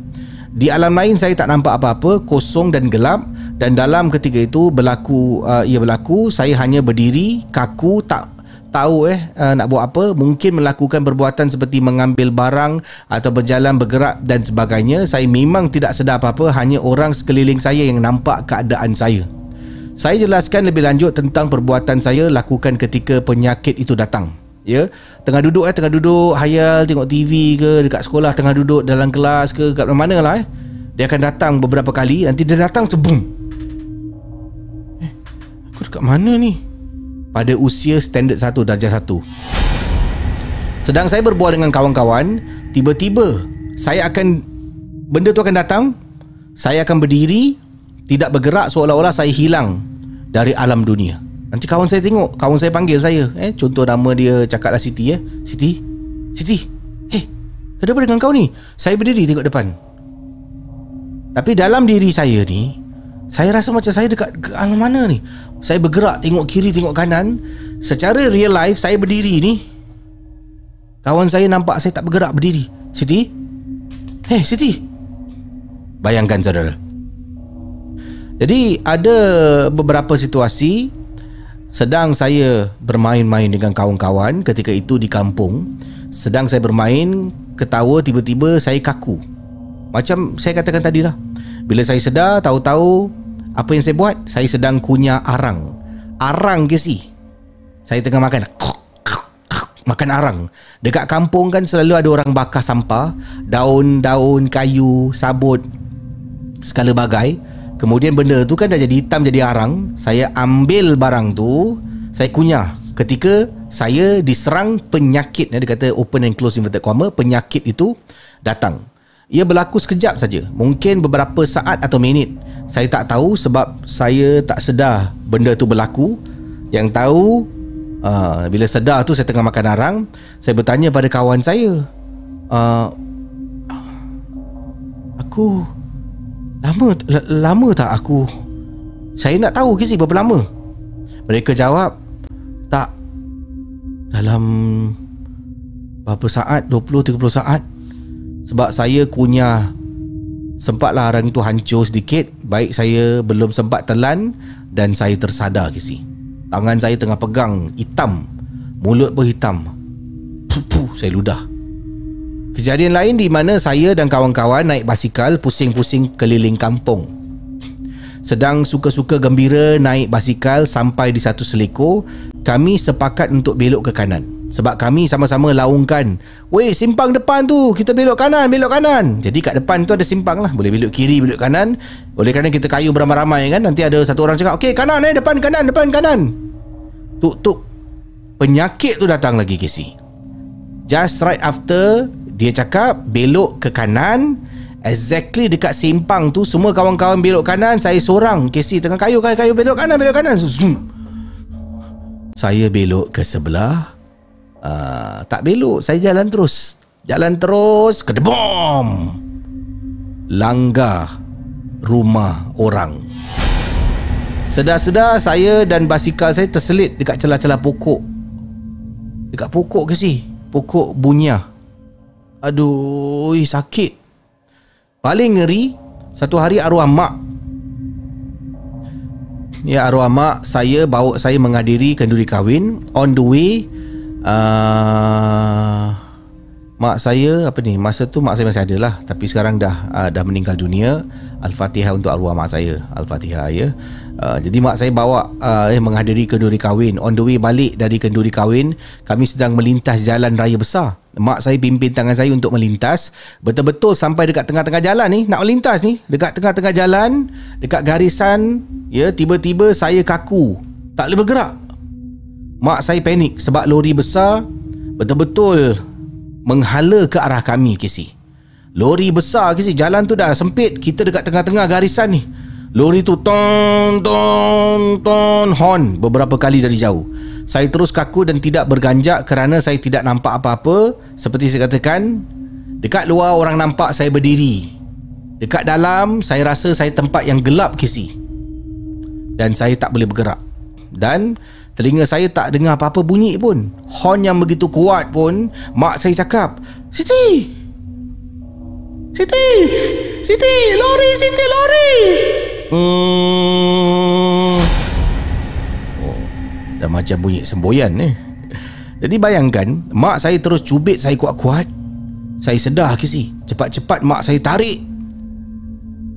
Di alam lain saya tak nampak apa-apa. Kosong dan gelap. Dan dalam ketika itu Berlaku uh, Ia berlaku. Saya hanya berdiri Kaku Tak tahu eh uh, nak buat apa. Mungkin melakukan perbuatan seperti mengambil barang atau berjalan bergerak dan sebagainya. Saya memang tidak sedar apa-apa. Hanya orang sekeliling saya yang nampak keadaan saya saya jelaskan lebih lanjut tentang perbuatan saya lakukan ketika penyakit itu datang. Ya tengah duduk eh tengah duduk hayal tengok TV ke dekat sekolah tengah duduk dalam kelas ke kat mana lah eh. Dia akan datang beberapa kali nanti dia datang sebum. Eh aku dekat mana ni? Pada usia standard 1 darjah 1. Sedang saya berbual dengan kawan-kawan, tiba-tiba saya akan benda tu akan datang, saya akan berdiri, tidak bergerak seolah-olah saya hilang dari alam dunia. Nanti kawan saya tengok, kawan saya panggil saya, eh contoh nama dia cakaplah Siti eh. Siti. Siti. Eh, kenapa dengan kau ni? Saya berdiri tengok depan. Tapi dalam diri saya ni, saya rasa macam saya dekat alam mana ni? Saya bergerak tengok kiri tengok kanan. Secara real life saya berdiri ni. Kawan saya nampak saya tak bergerak berdiri. Siti? Hey Siti. Bayangkan saudara. Jadi ada beberapa situasi sedang saya bermain-main dengan kawan-kawan ketika itu di kampung. Sedang saya bermain, ketawa tiba-tiba saya kaku. Macam saya katakan tadi lah. Bila saya sedar, tahu-tahu apa yang saya buat? Saya sedang kunyah arang. Arang ke si? Saya tengah makan. Makan arang. Dekat kampung kan selalu ada orang bakar sampah. Daun-daun, kayu, sabut. Segala bagai. Kemudian benda tu kan dah jadi hitam jadi arang. Saya ambil barang tu. Saya kunyah. Ketika saya diserang penyakit. Dia kata open and close inverted comma. Penyakit itu datang. Ia berlaku sekejap saja, mungkin beberapa saat atau minit. Saya tak tahu sebab saya tak sedar benda tu berlaku. Yang tahu uh, bila sedar tu saya tengah makan arang, saya bertanya pada kawan saya, uh, aku lama lama tak aku? Saya nak tahu ke berapa lama. Mereka jawab, tak. Dalam berapa saat? 20 30 saat. Sebab saya kunyah. Sempatlah arang itu hancur sedikit. Baik saya belum sempat telan Dan saya tersadar kisi Tangan saya tengah pegang Hitam. Mulut pun hitam. Puh, puh saya ludah Kejadian lain di mana saya dan kawan-kawan naik basikal pusing-pusing keliling kampung. Sedang suka-suka gembira naik basikal sampai di satu seliko, kami sepakat untuk belok ke kanan. Sebab kami sama-sama laungkan Weh simpang depan tu Kita belok kanan Belok kanan. Jadi kat depan tu ada simpang lah. Boleh belok kiri Belok kanan. Oleh kerana kita kayu beramai-ramai kan Nanti ada satu orang cakap Okay kanan eh Depan kanan Depan kanan. Tuk tuk Penyakit tu datang lagi Casey. Just right after Dia cakap Belok ke kanan. Exactly dekat simpang tu Semua kawan-kawan belok kanan Saya seorang. Casey tengah kayu kayu Belok kanan Belok kanan. Zoom. Saya belok ke sebelah. Uh, tak belok saya jalan terus. Jalan terus ke bom langgar rumah orang. Sedar-sedar saya dan basikal saya terselit dekat celah-celah pokok. Dekat pokok ke si pokok bunya aduh sakit. Paling ngeri satu hari arwah mak. Ya arwah mak saya bawa saya menghadiri kenduri kahwin. On the way uh, mak saya apa ni masa tu mak saya masih ada lah. Tapi sekarang dah uh, dah meninggal dunia. Al-fatihah untuk arwah mak saya. Al-fatihah ya. Uh, jadi mak saya bawa uh, eh menghadiri kenduri kahwin. On the way balik dari kenduri kahwin kami sedang melintas jalan raya besar. Mak saya pimpin tangan saya untuk melintas. Betul-betul sampai dekat tengah-tengah jalan ni nak melintas ni. Dekat tengah-tengah jalan dekat garisan ya tiba-tiba saya kaku. Tak boleh bergerak. Mak saya panik sebab lori besar. Betul-betul menghala ke arah kami Casey. Lori besar Casey, jalan tu dah sempit, kita dekat tengah-tengah garisan ni. Lori tu ton ton ton horn beberapa kali dari jauh. Saya terus kaku dan tidak berganjak kerana saya tidak nampak apa-apa. Seperti saya katakan, dekat luar orang nampak saya berdiri. Dekat dalam saya rasa saya tempat yang gelap Casey. Dan saya tak boleh bergerak. Dan telinga saya tak dengar apa-apa bunyi pun. Horn yang begitu kuat pun mak saya cakap, "Siti! Siti! Siti, lori, Siti, lori!" Hmm. Oh, dah macam bunyi semboyan ni. Jadi bayangkan, mak saya terus cubit saya kuat-kuat. Saya sedar Casey. Cepat-cepat mak saya tarik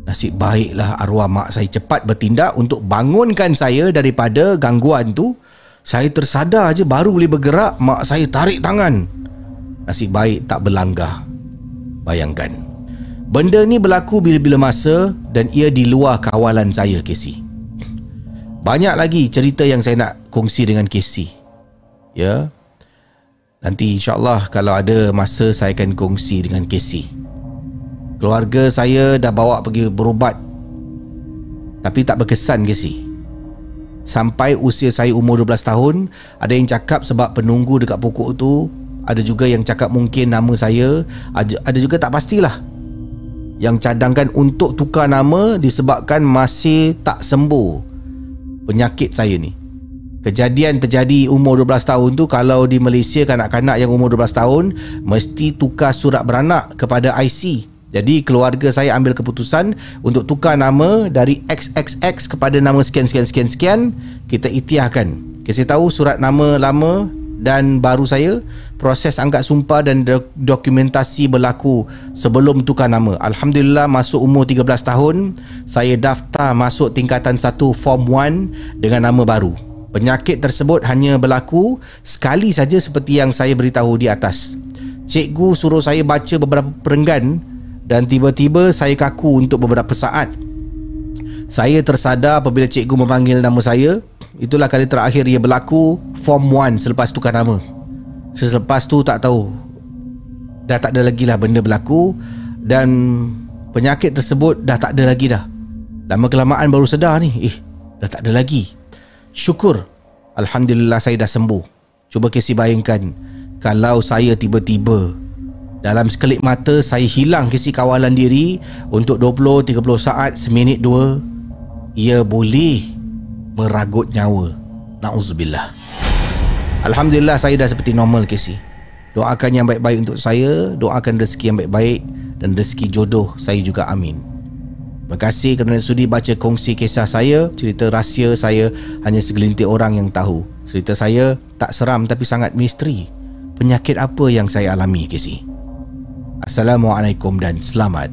Nasib baiklah arwah mak saya cepat bertindak untuk bangunkan saya daripada gangguan tu. Saya tersadar je baru boleh bergerak, mak saya tarik tangan. Nasib baik tak berlanggar. Bayangkan. Benda ni berlaku bila-bila masa dan ia di luar kawalan saya, Casey. Banyak lagi cerita yang saya nak kongsi dengan Casey. Ya. Nanti insyaAllah kalau ada masa saya akan kongsi dengan Casey. Keluarga saya dah bawa pergi berubat Tapi tak berkesan ke si Sampai usia saya umur 12 tahun Ada yang cakap sebab penunggu dekat pokok tu Ada juga yang cakap mungkin nama saya Ada juga tak pastilah. Yang cadangkan untuk tukar nama Disebabkan masih tak sembuh Penyakit saya ni. Kejadian terjadi umur 12 tahun tu Kalau di Malaysia kanak-kanak yang umur 12 tahun Mesti tukar surat beranak kepada IC jadi keluarga saya ambil keputusan untuk tukar nama dari XXX kepada nama sekian sekian sekian sekian kita itiahkan. Kasi tahu surat nama lama dan baru saya proses anggap sumpah dan dokumentasi berlaku sebelum tukar nama. Alhamdulillah masuk umur 13 tahun saya daftar masuk tingkatan 1 form 1 dengan nama baru. Penyakit tersebut hanya berlaku sekali saja seperti yang saya beritahu di atas. Cikgu suruh saya baca beberapa perenggan dan tiba-tiba saya kaku untuk beberapa saat. Saya tersadar apabila cikgu memanggil nama saya. Itulah kali terakhir ia berlaku Form 1 selepas tukar nama. Selepas tu tak tahu. Dah tak ada lagi lah benda berlaku. Dan penyakit tersebut dah tak ada lagi dah. Lama kelamaan baru sedar ni. Eh, dah tak ada lagi. Syukur. Alhamdulillah saya dah sembuh. Cuba kasi bayangkan. Kalau saya tiba-tiba dalam sekelip mata saya hilang kisi kawalan diri untuk 20-30 saat seminit dua ia boleh meragut nyawa. Nauzubillah. Alhamdulillah saya dah seperti normal kisi. Doakan yang baik-baik untuk saya, doakan rezeki yang baik-baik dan rezeki jodoh saya juga amin. Terima kasih kerana sudi baca kongsi kisah saya, cerita rahsia saya hanya segelintir orang yang tahu. Cerita saya tak seram tapi sangat misteri. Penyakit apa yang saya alami, Casey? Assalamualaikum dan selamat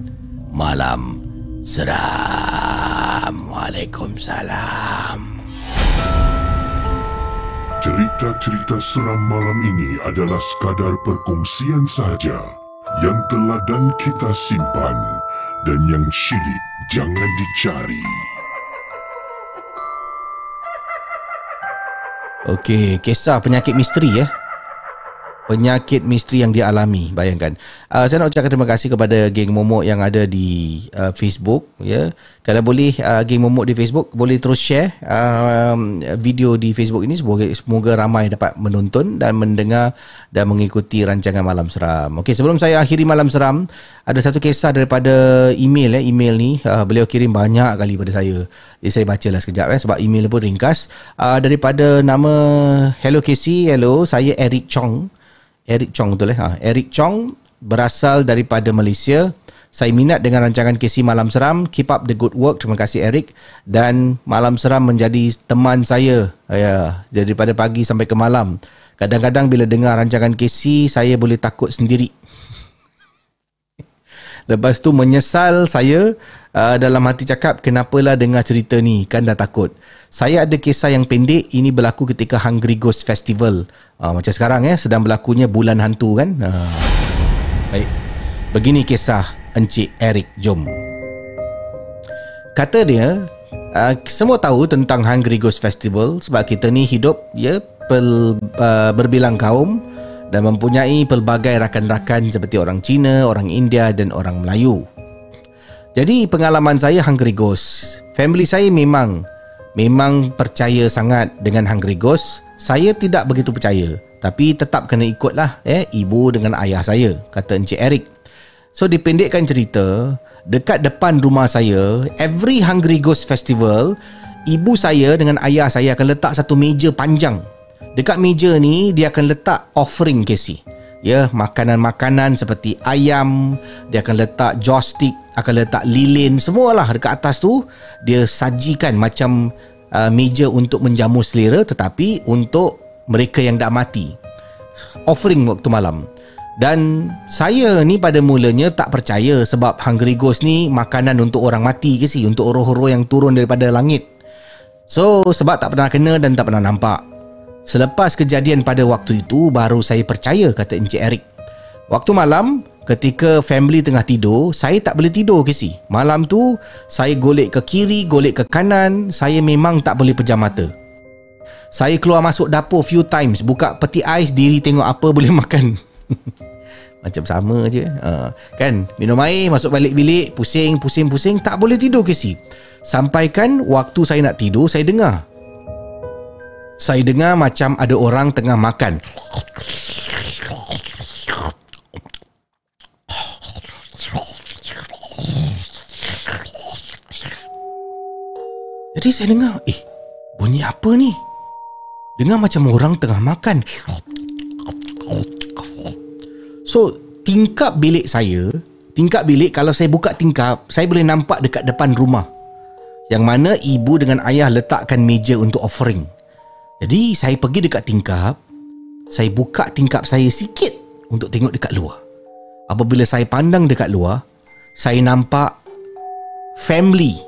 malam seram. Waalaikumsalam. Cerita-cerita seram malam ini adalah sekadar perkongsian saja yang telah dan kita simpan dan yang syilid jangan dicari. Okey, kisah penyakit misteri ya. Eh? Penyakit misteri yang dia alami. Bayangkan. Uh, saya nak ucapkan terima kasih kepada geng momok yang ada di uh, Facebook ya. Kalau boleh uh, geng momok di Facebook boleh terus share uh, video di Facebook ini. Semoga semoga ramai dapat menonton dan mendengar dan mengikuti rancangan malam seram. Okey sebelum saya akhiri malam seram ada satu kisah daripada email ya. Email ni uh, beliau kirim banyak kali pada saya. Jadi saya bacalah sekejap eh sebab email pun ringkas. Uh, daripada nama hello Casey. Hello saya Eric Chong Eric Chong betul eh? Ha, Eric Chong berasal daripada Malaysia. Saya minat dengan rancangan KC Malam Seram. Keep up the good work. Terima kasih Eric. Dan Malam Seram menjadi teman saya ya, daripada pagi sampai ke malam. Kadang-kadang bila dengar rancangan KC, saya boleh takut sendiri. Lepas tu menyesal saya uh, dalam hati cakap kenapalah dengar cerita ni kan dah takut. Saya ada kisah yang pendek ini berlaku ketika Hungry Ghost Festival. Uh, macam sekarang ya sedang berlakunya bulan hantu kan. Uh, baik. Begini kisah Encik Eric Jom. Kata dia uh, semua tahu tentang Hungry Ghost Festival sebab kita ni hidup ya pel, uh, berbilang kaum dan mempunyai pelbagai rakan-rakan seperti orang Cina, orang India dan orang Melayu. Jadi pengalaman saya Hungry Ghost. Family saya memang memang percaya sangat dengan Hungry Ghost. Saya tidak begitu percaya, tapi tetap kena ikutlah eh ibu dengan ayah saya, kata Encik Eric. So dipendekkan cerita, dekat depan rumah saya, every Hungry Ghost Festival, ibu saya dengan ayah saya akan letak satu meja panjang. Dekat meja ni dia akan letak offering Casey. Ya, makanan-makanan seperti ayam, dia akan letak joystick, akan letak lilin, semualah dekat atas tu dia sajikan macam uh, meja untuk menjamu selera tetapi untuk mereka yang dah mati. Offering waktu malam. Dan saya ni pada mulanya tak percaya sebab Hungry Ghost ni makanan untuk orang mati ke sih, untuk roh-roh yang turun daripada langit. So, sebab tak pernah kena dan tak pernah nampak. Selepas kejadian pada waktu itu, baru saya percaya kata Encik Eric. Waktu malam, ketika family tengah tidur, saya tak boleh tidur ke sih. Malam tu, saya golek ke kiri, golek ke kanan, saya memang tak boleh pejam mata. Saya keluar masuk dapur few times, buka peti ais, diri tengok apa boleh makan. Macam sama je uh, Kan Minum air Masuk balik bilik Pusing Pusing Pusing Tak boleh tidur Casey Sampaikan Waktu saya nak tidur Saya dengar Saya dengar macam Ada orang tengah makan. Jadi saya dengar Eh Bunyi apa ni? Dengar macam orang tengah makan. So tingkap bilik saya Tingkap bilik kalau saya buka tingkap Saya boleh nampak dekat depan rumah. Yang mana ibu dengan ayah letakkan meja untuk offering Jadi saya pergi dekat tingkap Saya buka tingkap saya sikit Untuk tengok dekat luar Apabila saya pandang dekat luar Saya nampak Family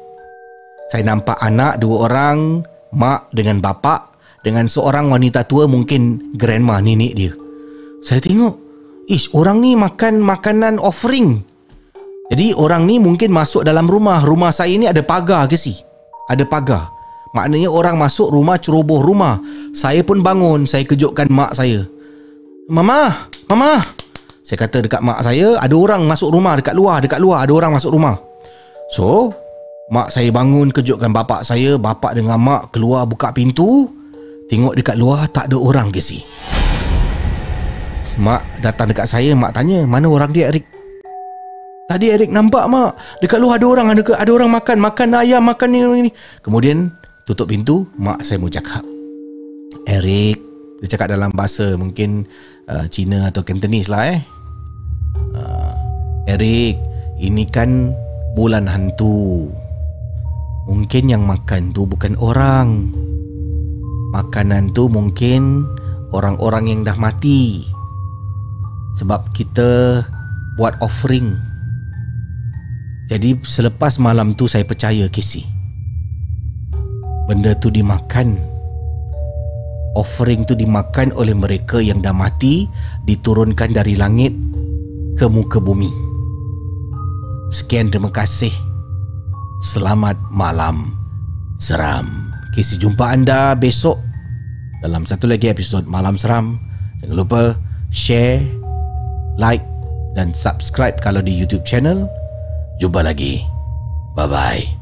Saya nampak anak dua orang Mak dengan bapak Dengan seorang wanita tua mungkin grandma nenek dia Saya tengok Ish, orang ni makan makanan offering. Jadi orang ni mungkin masuk dalam rumah. Rumah saya ni ada pagar ke si? Ada pagar. Maknanya orang masuk rumah ceroboh rumah. Saya pun bangun, saya kejutkan mak saya. Mama, mama. Saya kata dekat mak saya, ada orang masuk rumah dekat luar, dekat luar ada orang masuk rumah. So, mak saya bangun kejutkan bapak saya, bapak dengan mak keluar buka pintu. Tengok dekat luar tak ada orang ke si? Mak datang dekat saya Mak tanya Mana orang dia Eric Tadi Eric nampak mak Dekat luar ada orang Ada, ada orang makan Makan ayam Makan ni, ni Kemudian Tutup pintu Mak saya mau cakap. Eric Dia cakap dalam bahasa Mungkin uh, Cina atau Cantonese lah eh. Uh, Eric Ini kan Bulan hantu. Mungkin yang makan tu bukan orang. Makanan tu mungkin Orang-orang yang dah mati. Sebab kita buat offering. Jadi selepas malam tu saya percaya Casey. Benda tu dimakan. Offering tu dimakan oleh mereka yang dah mati diturunkan dari langit ke muka bumi. Sekian terima kasih. Selamat malam. Seram. Casey jumpa anda besok dalam satu lagi episod Malam Seram. Jangan lupa share like dan subscribe kalau di YouTube channel. Jumpa lagi. Bye bye.